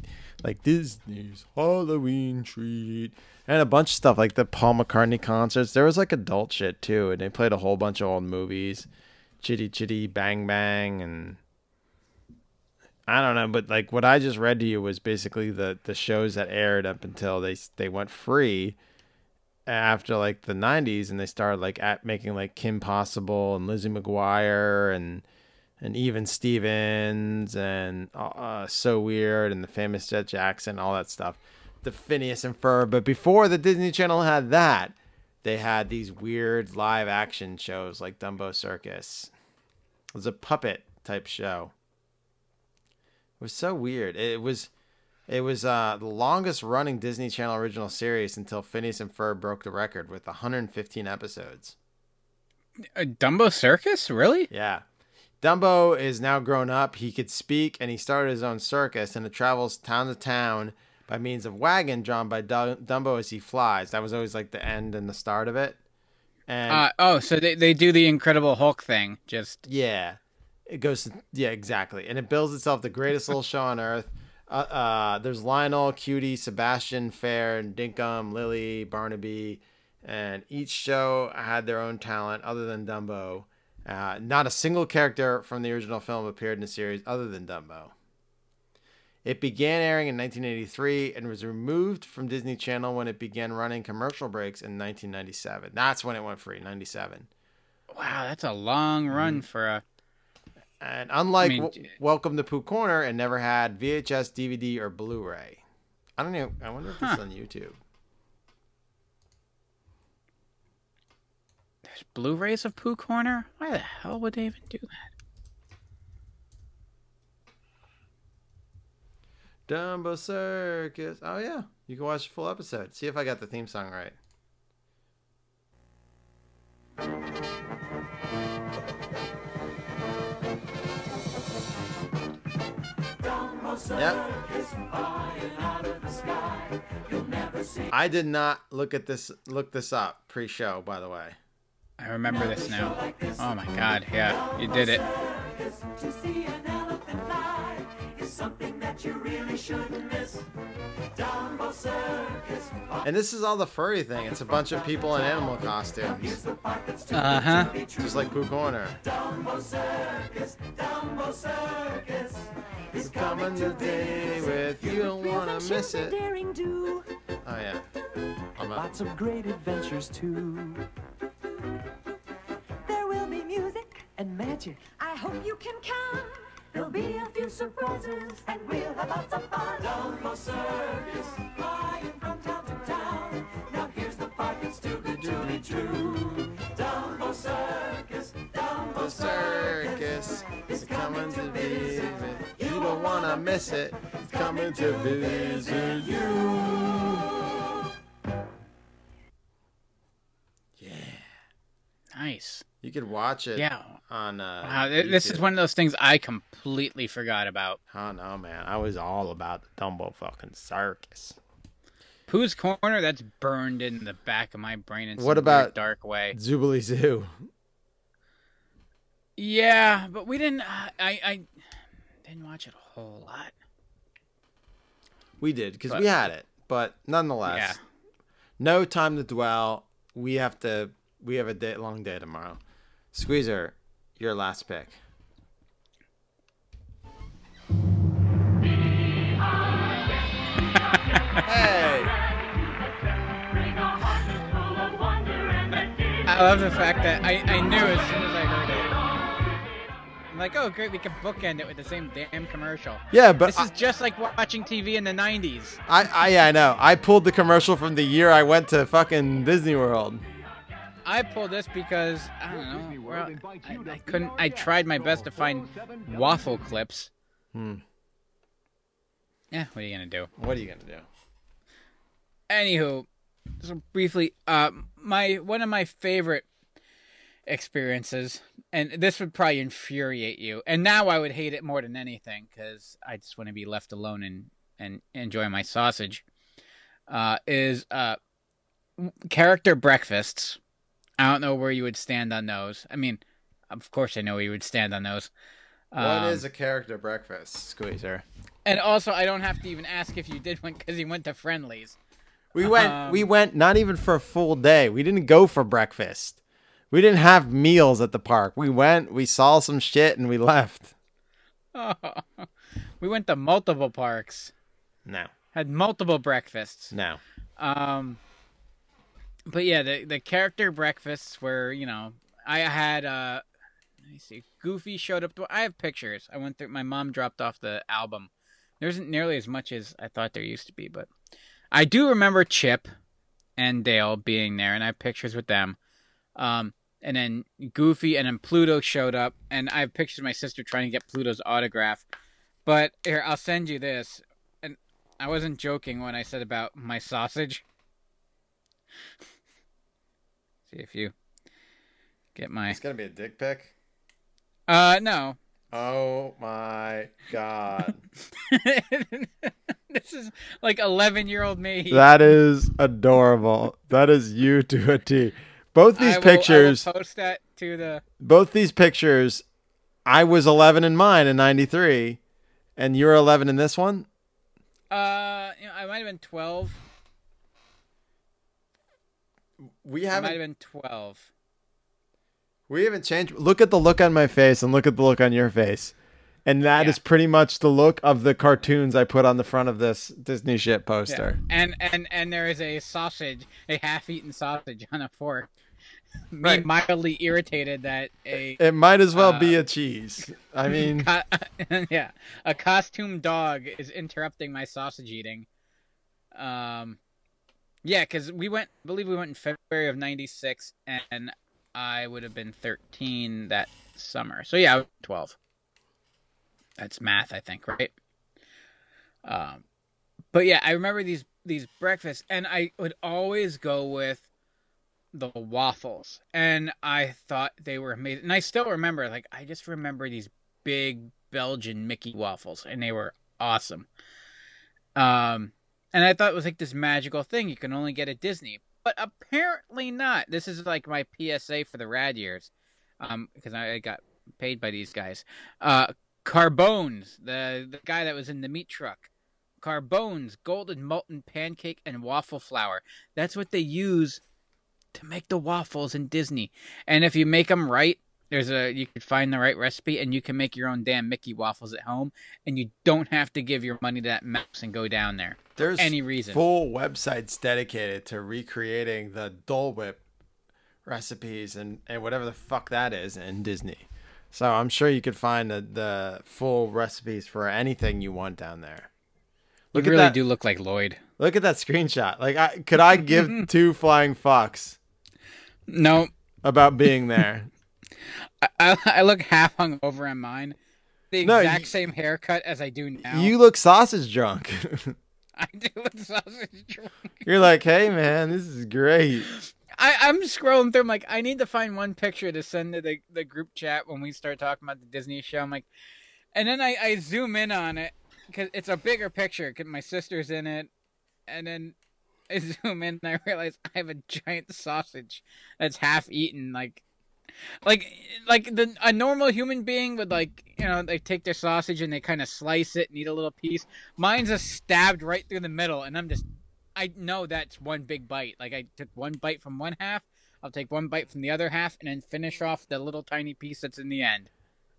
like Disney's Halloween Treat and a bunch of stuff like the Paul McCartney concerts. There was like adult shit too, and they played a whole bunch of old movies, Chitty Chitty Bang Bang, and I don't know. But like what I just read to you was basically the the shows that aired up until they they went free after like the 90s and they started like at making like Kim Possible and Lizzie McGuire and and even Stevens and uh, so weird and the famous Jett Jackson all that stuff the Phineas and Ferb but before the Disney Channel had that they had these weird live action shows like Dumbo Circus it was a puppet type show it was so weird it was it was uh, the longest running Disney Channel original series until Phineas and Ferb broke the record with 115 episodes. A Dumbo Circus? Really? Yeah. Dumbo is now grown up. He could speak and he started his own circus and it travels town to town by means of wagon drawn by Dumbo as he flies. That was always like the end and the start of it. And Uh, oh, so they they do the Incredible Hulk thing. Just yeah, it goes. Yeah, exactly. And it builds itself the greatest little show on earth. Uh, uh, there's Lionel, Cutie, Sebastian, Fair, and Dinkum, Lily, Barnaby, and each show had their own talent other than Dumbo. Uh, not a single character from the original film appeared in the series other than Dumbo. It began airing in 1983 and was removed from Disney Channel when it began running commercial breaks in 1997. That's when it went free, 97. Wow, that's a long run mm-hmm. for a. And unlike I mean, W- Welcome to Pooh Corner, it never had VHS, DVD, or Blu-ray. I don't know. I wonder if it's Huh. on YouTube. There's Blu-rays of Pooh Corner. Why the hell would they even do that? Dumbo Circus. Oh yeah, you can watch the full episode. See if I got the theme song right. Yep. I did not look at this look this up pre-show, by the way. I remember this now. Oh my god, yeah, you did it. To see an elephant fly is something that you really shouldn't miss. Dumbo Circus. And this is all the furry thing. It's a bunch of people in animal costumes. Uh huh. Just like Pooh Corner. Dumbo Circus, Dumbo Circus. It's coming today with you don't wanna miss it. Daring do. Oh yeah. I'm up. Lots of great adventures too. There will be music and magic. I hope you can come. There'll be a few surprises and we'll have lots of fun. Dumbo Circus, flying from town to town. Now here's the part that's too good to be true. Dumbo Circus, Dumbo circus is coming to visit. You don't wanna miss it. It's coming to visit you. Yeah. Nice. You could watch it. Yeah. On uh. Wow, this is one of those things I completely forgot about. Oh no, man! I was all about the Dumbo fucking circus. Pooh's Corner, that's burned in the back of my brain in What about dark way. Zoobilee Zoo? Yeah, but we didn't. Uh, I I didn't watch it a whole lot. We did because we had it, but nonetheless, Yeah. no time to dwell. We have to. We have a day, long day tomorrow. Squeezer, your last pick. hey. I love the fact that I, I knew as soon as I heard it. I'm like, oh great, we can bookend it with the same damn commercial. Yeah, but this is just like watching TV in the '90s. I, I, yeah, I know. I pulled the commercial from the year I went to fucking Disney World. I pulled this because I don't know. well, I, I couldn't. I tried my best to find waffle clips. Hmm. Yeah, what are you gonna do? What are you gonna do? Anywho, so briefly, uh, my one of my favorite experiences, and this would probably infuriate you, and now I would hate it more than anything because I just want to be left alone and and enjoy my sausage. Uh, is uh, character breakfasts. I don't know where you would stand on those. I mean, of course I know where you would stand on those. What is Um, a character breakfast, Squeezer? And also, I don't have to even ask if you did one because you went to Friendlies. We went. Um, we went not even for a full day. We didn't go for breakfast. We didn't have meals at the park. We went. We saw some shit and we left. <laughs> we went to multiple parks. No. Had multiple breakfasts. No. Um, but yeah, the the character breakfasts were, you know, I had uh, let me see, Goofy showed up. I have pictures. I went through. My mom dropped off the album. There isn't nearly as much as I thought there used to be, but I do remember Chip and Dale being there, and I have pictures with them. Um, and then Goofy and then Pluto showed up, and I have pictures of my sister trying to get Pluto's autograph. But here, I'll send you this. And I wasn't joking when I said about my sausage. <laughs> See if you get my. It's gonna be a dick pic. Uh, no. Oh my god. <laughs> this is like 11 year old me. that is adorable. That is you <laughs> to a T. Both these I will- I will pictures. post that to the. both these pictures, I was 11 in mine in 93, and you're 11 in this one. Uh, you know, I might have been twelve. We haven't might have been twelve. We haven't changed. Look at the look on my face and look at the look on your face. And that is Yeah. pretty much the look of the cartoons I put on the front of this Disney shit Yeah. poster. And and and there is a sausage, a half-eaten sausage on a fork. <laughs> Me mildly irritated that a It might as well uh, be a cheese. I mean, <laughs> co- <laughs> yeah, a costume dog is interrupting my sausage eating. Um, yeah, because we went, I believe we went in February of '96, and I would have been 13 that summer. So yeah, I was 12. That's math, I think, right? Um, but yeah, I remember these these breakfasts, and I would always go with the waffles, and I thought they were amazing. And I still remember, like, I just remember these big Belgian Mickey waffles, and they were awesome. Um, and I thought it was like this magical thing you can only get at Disney, but apparently not. This is like my PSA for the rad years, um, because I got paid by these guys. Uh, Carbon's, the the guy that was in the meat truck. Carbon's, golden malted pancake and waffle flour. That's what they use to make the waffles in Disney. And if you make them right, there's a you can find the right recipe and you can make your own damn Mickey waffles at home and you don't have to give your money to that mouse and go down there. there's any reason. full websites dedicated to recreating the Dole Whip recipes and, and whatever the fuck that is in Disney. So I'm sure you could find the, the full recipes for anything you want down there. You Look at really that. do look like Lloyd. Look at that screenshot. Like, I, could I give <laughs> two flying fucks No, about being there? I, I, look half hung over on mine. The No, exact you- same haircut as I do now. You look sausage drunk. <laughs> I do look sausage drunk. You're like, hey man, this is great. I, I'm scrolling through. I'm like, I need to find one picture to send to the, the group chat when we start talking about the Disney show. I'm like, and then I, I zoom in on it because it's a bigger picture. 'cause my sister's in it, and then I <laughs> zoom in and I realize I have a giant sausage that's half eaten. Like, like, like the a normal human being would like, you know, they take their sausage and they kind of slice it and eat a little piece. Mine's just stabbed right through the middle, and I'm just I know that's one big bite. Like I took one bite from one half, I'll take one bite from the other half, and then finish off the little tiny piece that's in the end.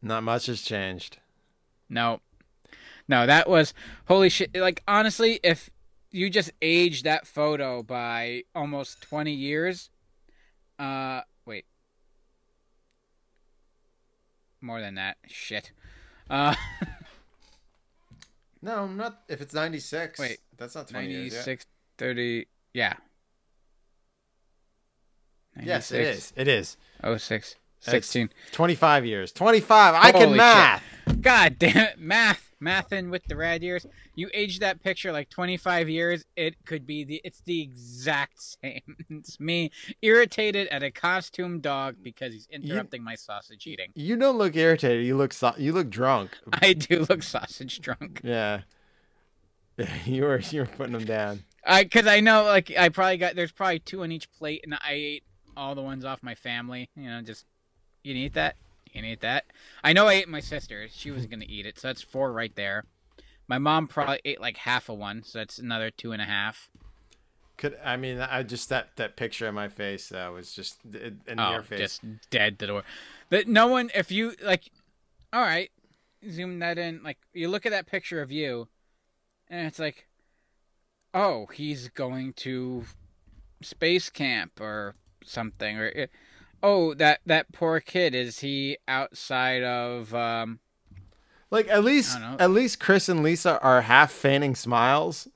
Not much has changed. No, no, that was holy shit. Like honestly, if you just age that photo by almost twenty years, uh, wait, more than that. Shit. Uh, <laughs> No, not if it's 96. Wait, that's not 20 years. yet. 96, 30, yeah. Yes, it is. It is. Oh, six. It's 16. 25 years. 25. I can Holy shit. math. God damn it. Math. Mathing with the rad years. You age that picture like 25 years, it could be the, it's the exact <laughs> same. It's me irritated at a costume dog because he's interrupting my sausage eating. You don't look irritated. You look so- you look drunk. I do look sausage drunk. Yeah. <laughs> You were you were putting them down. I, cause I know, like, I probably got, there's probably two on each plate, and I ate all the ones off my family. You know, just, you can eat that? Can eat that? I know I ate my sister. She wasn't gonna eat it, so that's four right there. My mom probably ate like half of one, so that's another two and a half. Could I mean I just that that picture of my face that was just in oh, your face. just dead to the door. That no one, if you like, all right, zoom that in. Like you look at that picture of you, and it's like, oh, he's going to space camp or something, or oh, that that poor kid is he outside of um. Like at least I don't know. at least Chris and Lisa are half feigning smiles.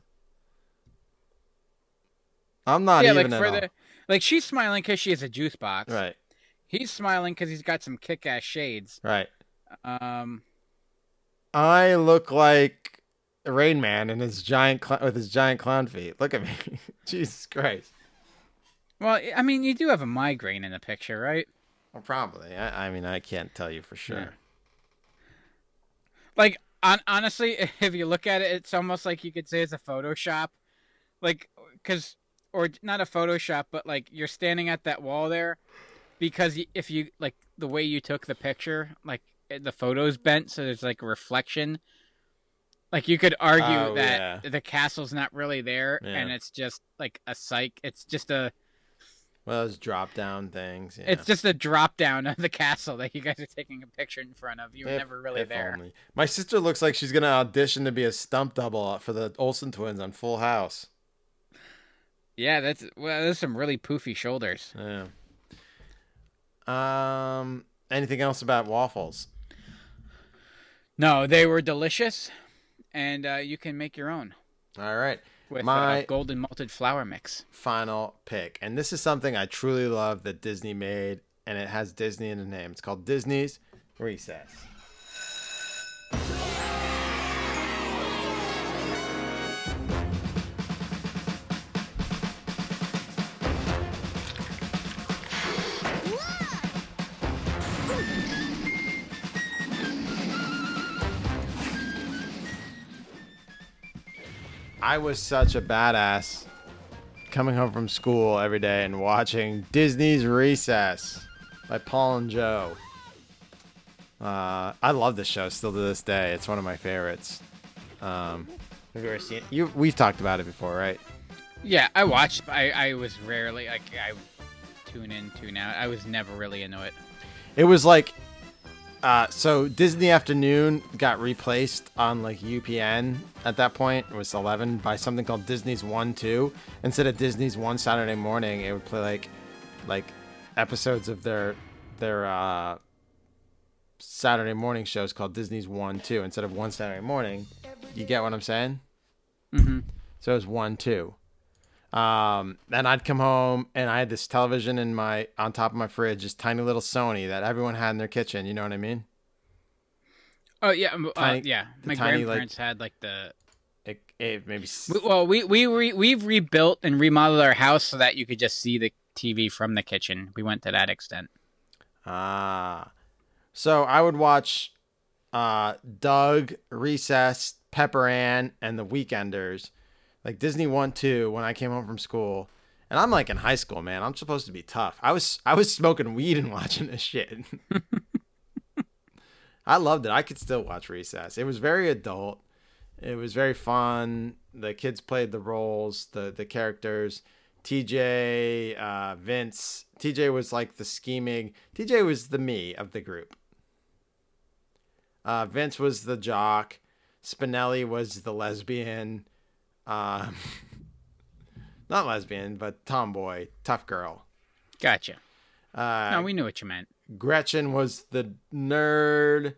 I'm not yeah, even like for all. the like she's smiling because she has a juice box. Right. He's smiling because he's got some kick-ass shades. Right. Um. I look like Rain Man in his giant cl- with his giant clown feet. Look at me. <laughs> Jesus Christ. Well, I mean, you do have a migraine in the picture, right? Well, probably. I, I mean, I can't tell you for sure. Like, on, honestly, <laughs> if you look at it, it's almost like you could say it's a Photoshop. Like, because, or not a Photoshop, but like you're standing at that wall there because if you, like, the way you took the picture, like, eh, the photo's bent, so there's like a reflection. Like you could argue Oh, that yeah. the castle's not really there, Yeah. and it's just like a psych. It's just a. Well, those drop down things. Yeah. It's just a drop down of the castle that you guys are taking a picture in front of. You were If- never really there. only. My sister looks like she's gonna audition to be a stump double for the Olsen twins on Full House. Yeah, that's well. There's some really poofy shoulders. Yeah. Um. Anything else about waffles? No, they were delicious, and uh, you can make your own All right. With My uh, golden malted flour mix. final pick, and this is something I truly love that Disney made, and it has Disney in the name. It's called Disney's Recess. I was such a badass coming home from school every day and watching Disney's Recess by Paul and Joe. Uh, I love this show still to this day. It's one of my favorites. Um, have you ever seen it? You, we've talked about it before, right? Yeah, I watched. I I was rarely like I tune in, tune out. I was never really into it. It was like, uh, so Disney Afternoon got replaced on like UPN at that point. It was 11 by something called Disney's One Too. Instead of Disney's One Saturday Morning, it would play like, like episodes of their their uh, Saturday morning shows called Disney's One Too. Instead of One Saturday Morning, you get what I'm saying? Mm-hmm. So it was one two. Um, and I'd come home and I had this television in my on top of my fridge, this tiny little Sony that everyone had in their kitchen. You know what I mean? Oh yeah, um, uh, yeah. My tiny, like- grandparents had like the. It, it maybe Well, we we re, we've rebuilt and remodeled our house so that you could just see the TV from the kitchen. We went to that extent. ah. So I would watch uh Doug, Recess, Pepper Ann, and the Weekenders, like Disney One Too when I came home from school. And I'm like in high school, man. I'm supposed to be tough. I was I was smoking weed and <laughs> watching this shit. <laughs> I loved it. I could still watch Recess. It was very adult. It was very fun. The kids played the roles, the the characters. TJ, uh, Vince. TJ was like the scheming. TJ was the me of the group. Uh, Vince was the jock. Spinelli was the lesbian. Um, <laughs> not lesbian, but tomboy, tough girl. Gotcha. Uh, no, we knew what you meant. Gretchen was the nerd.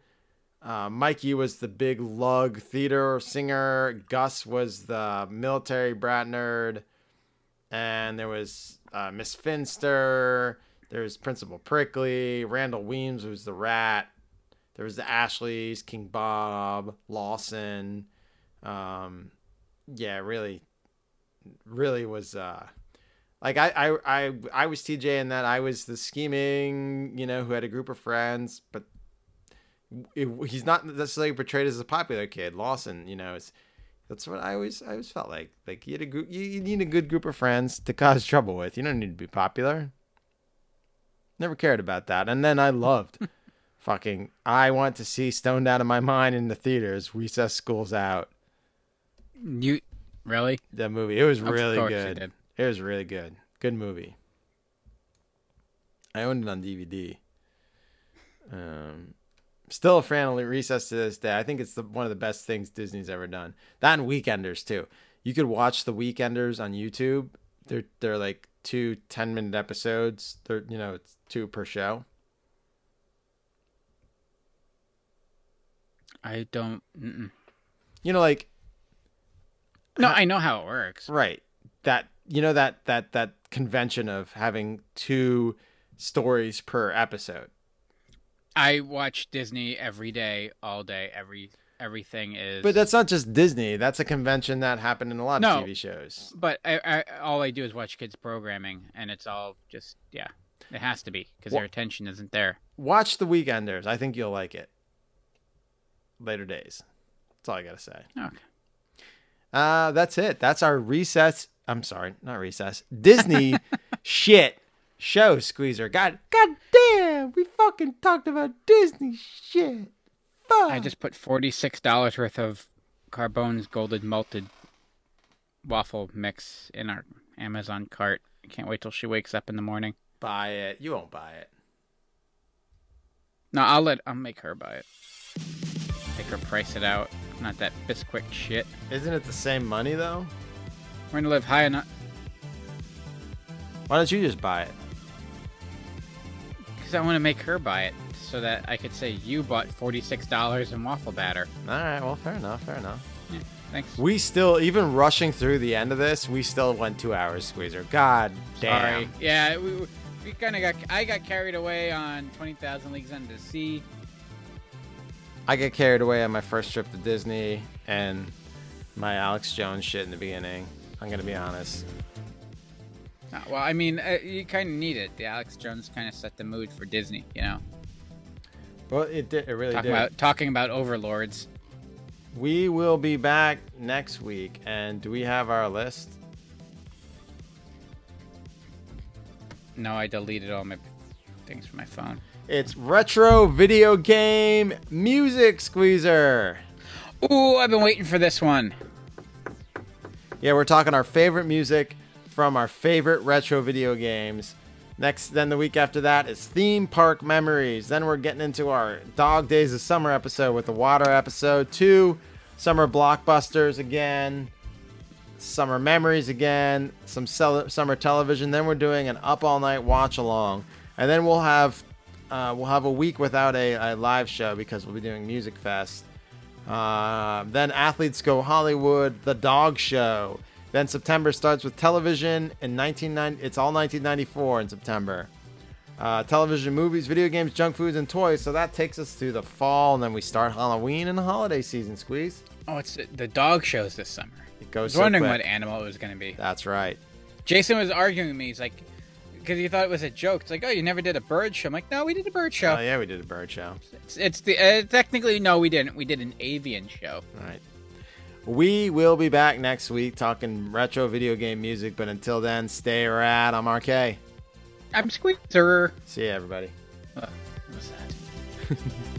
Uh, Mikey was the big lug theater singer. Gus was the military brat nerd. And there was uh, Miss Finster. There was Principal Prickly. Randall Weems was the rat. There was the Ashleys, King Bob, Lawson. Um, yeah, really, really was. Uh, like I, I, I, I was TJ in that I was the scheming, you know, who had a group of friends, but it, he's not necessarily portrayed as a popular kid. Lawson, you know, it's that's what I always, I always felt like. Like you had a group, you, you need a good group of friends to cause trouble with. You don't need to be popular. Never cared about that. And then I loved, <laughs> fucking, I want to see Stoned Out of My Mind in the theaters. Recess School's Out. You really? That movie. It was Of really good. It was really good. Good movie. I owned it on DVD. Um, still a fan of Recess to this day. I think it's the, one of the best things Disney's ever done. That and Weekenders too. You could watch the Weekenders on YouTube. They're they're like two 10 minute episodes. They're you know it's two per show. I don't. Mm-mm. You know like No, I know how it works. Right. That you know that that that convention of having two stories per episode. I watch Disney every day, all day. Every everything is. But that's not just Disney. That's a convention that happened in a lot No. of TV shows. But I, I, all I do is watch kids programming, and it's all just yeah. It has to be because their attention isn't there. Watch The Weekenders. I think you'll like it. Later days. That's all I gotta say. Okay. Uh, that's it. That's our recess. I'm sorry, not recess. Disney <laughs> shit show squeezer. God, God damn, we fucking talked about Disney shit. Fuck. I just put forty six dollars worth of Carbon's golden malted waffle mix in our Amazon cart. I can't wait till she wakes up in the morning. Buy it. You won't buy it. No, I'll let I'll make her buy it. Make her price it out. Not that Bisquick shit. Isn't it the same money though? We're gonna live high enough Why don't you just buy it? because I want to make her buy it so that I could say you bought forty six dollars in waffle batter. All right. Well, fair enough. Fair enough. Yeah, thanks. We still, even rushing through the end of this, we still went two hours, Squeezer. God damn. Sorry. Yeah, we, we- we kind of got I got carried away on twenty thousand leagues under the sea. I get carried away on my first trip to Disney and my Alex Jones shit in the beginning. I'm gonna be honest. Uh, well, I mean, uh, you kind of need it. The Alex Jones kind of set the mood for Disney, you know. Well, it did. It really Talking did. about talking about overlords. We will be back next week, and do we have our list? No, I deleted all my things from my phone. It's retro video game music squeezer. Ooh, I've been waiting for this one. Yeah, we're talking our favorite music from our favorite retro video games. Next, then the week after that is theme park memories. Then we're getting into our Dog Days of Summer episode with the water episode. Two summer blockbusters again, summer memories again, some summer television. Then we're doing an up all night watch along, and then we'll have uh, we'll have a week without a, a live show because we'll be doing Music Fest. Uh, then Athletes Go Hollywood, The Dog Show. Then September starts with television in 1990. It's all 1994 in September. Uh, television, movies, video games, junk foods, and toys. So that takes us through the fall, and then we start Halloween and the holiday season. Squeeze. Oh, it's the dog shows this summer. It goes. I was so wondering quick. what animal it was going to be. That's right. Jason was arguing with me. He's like, because you thought it was a joke. It's like, oh, you never did a bird show. I'm like, no, we did a bird show. Oh yeah, we did a bird show. It's, it's the uh, technically no, we didn't. We did an avian show. All right. We will be back next week talking retro video game music, but until then, stay rad. I'm RK. I'm Squeezer. See you, everybody. Uh, what was that? <laughs>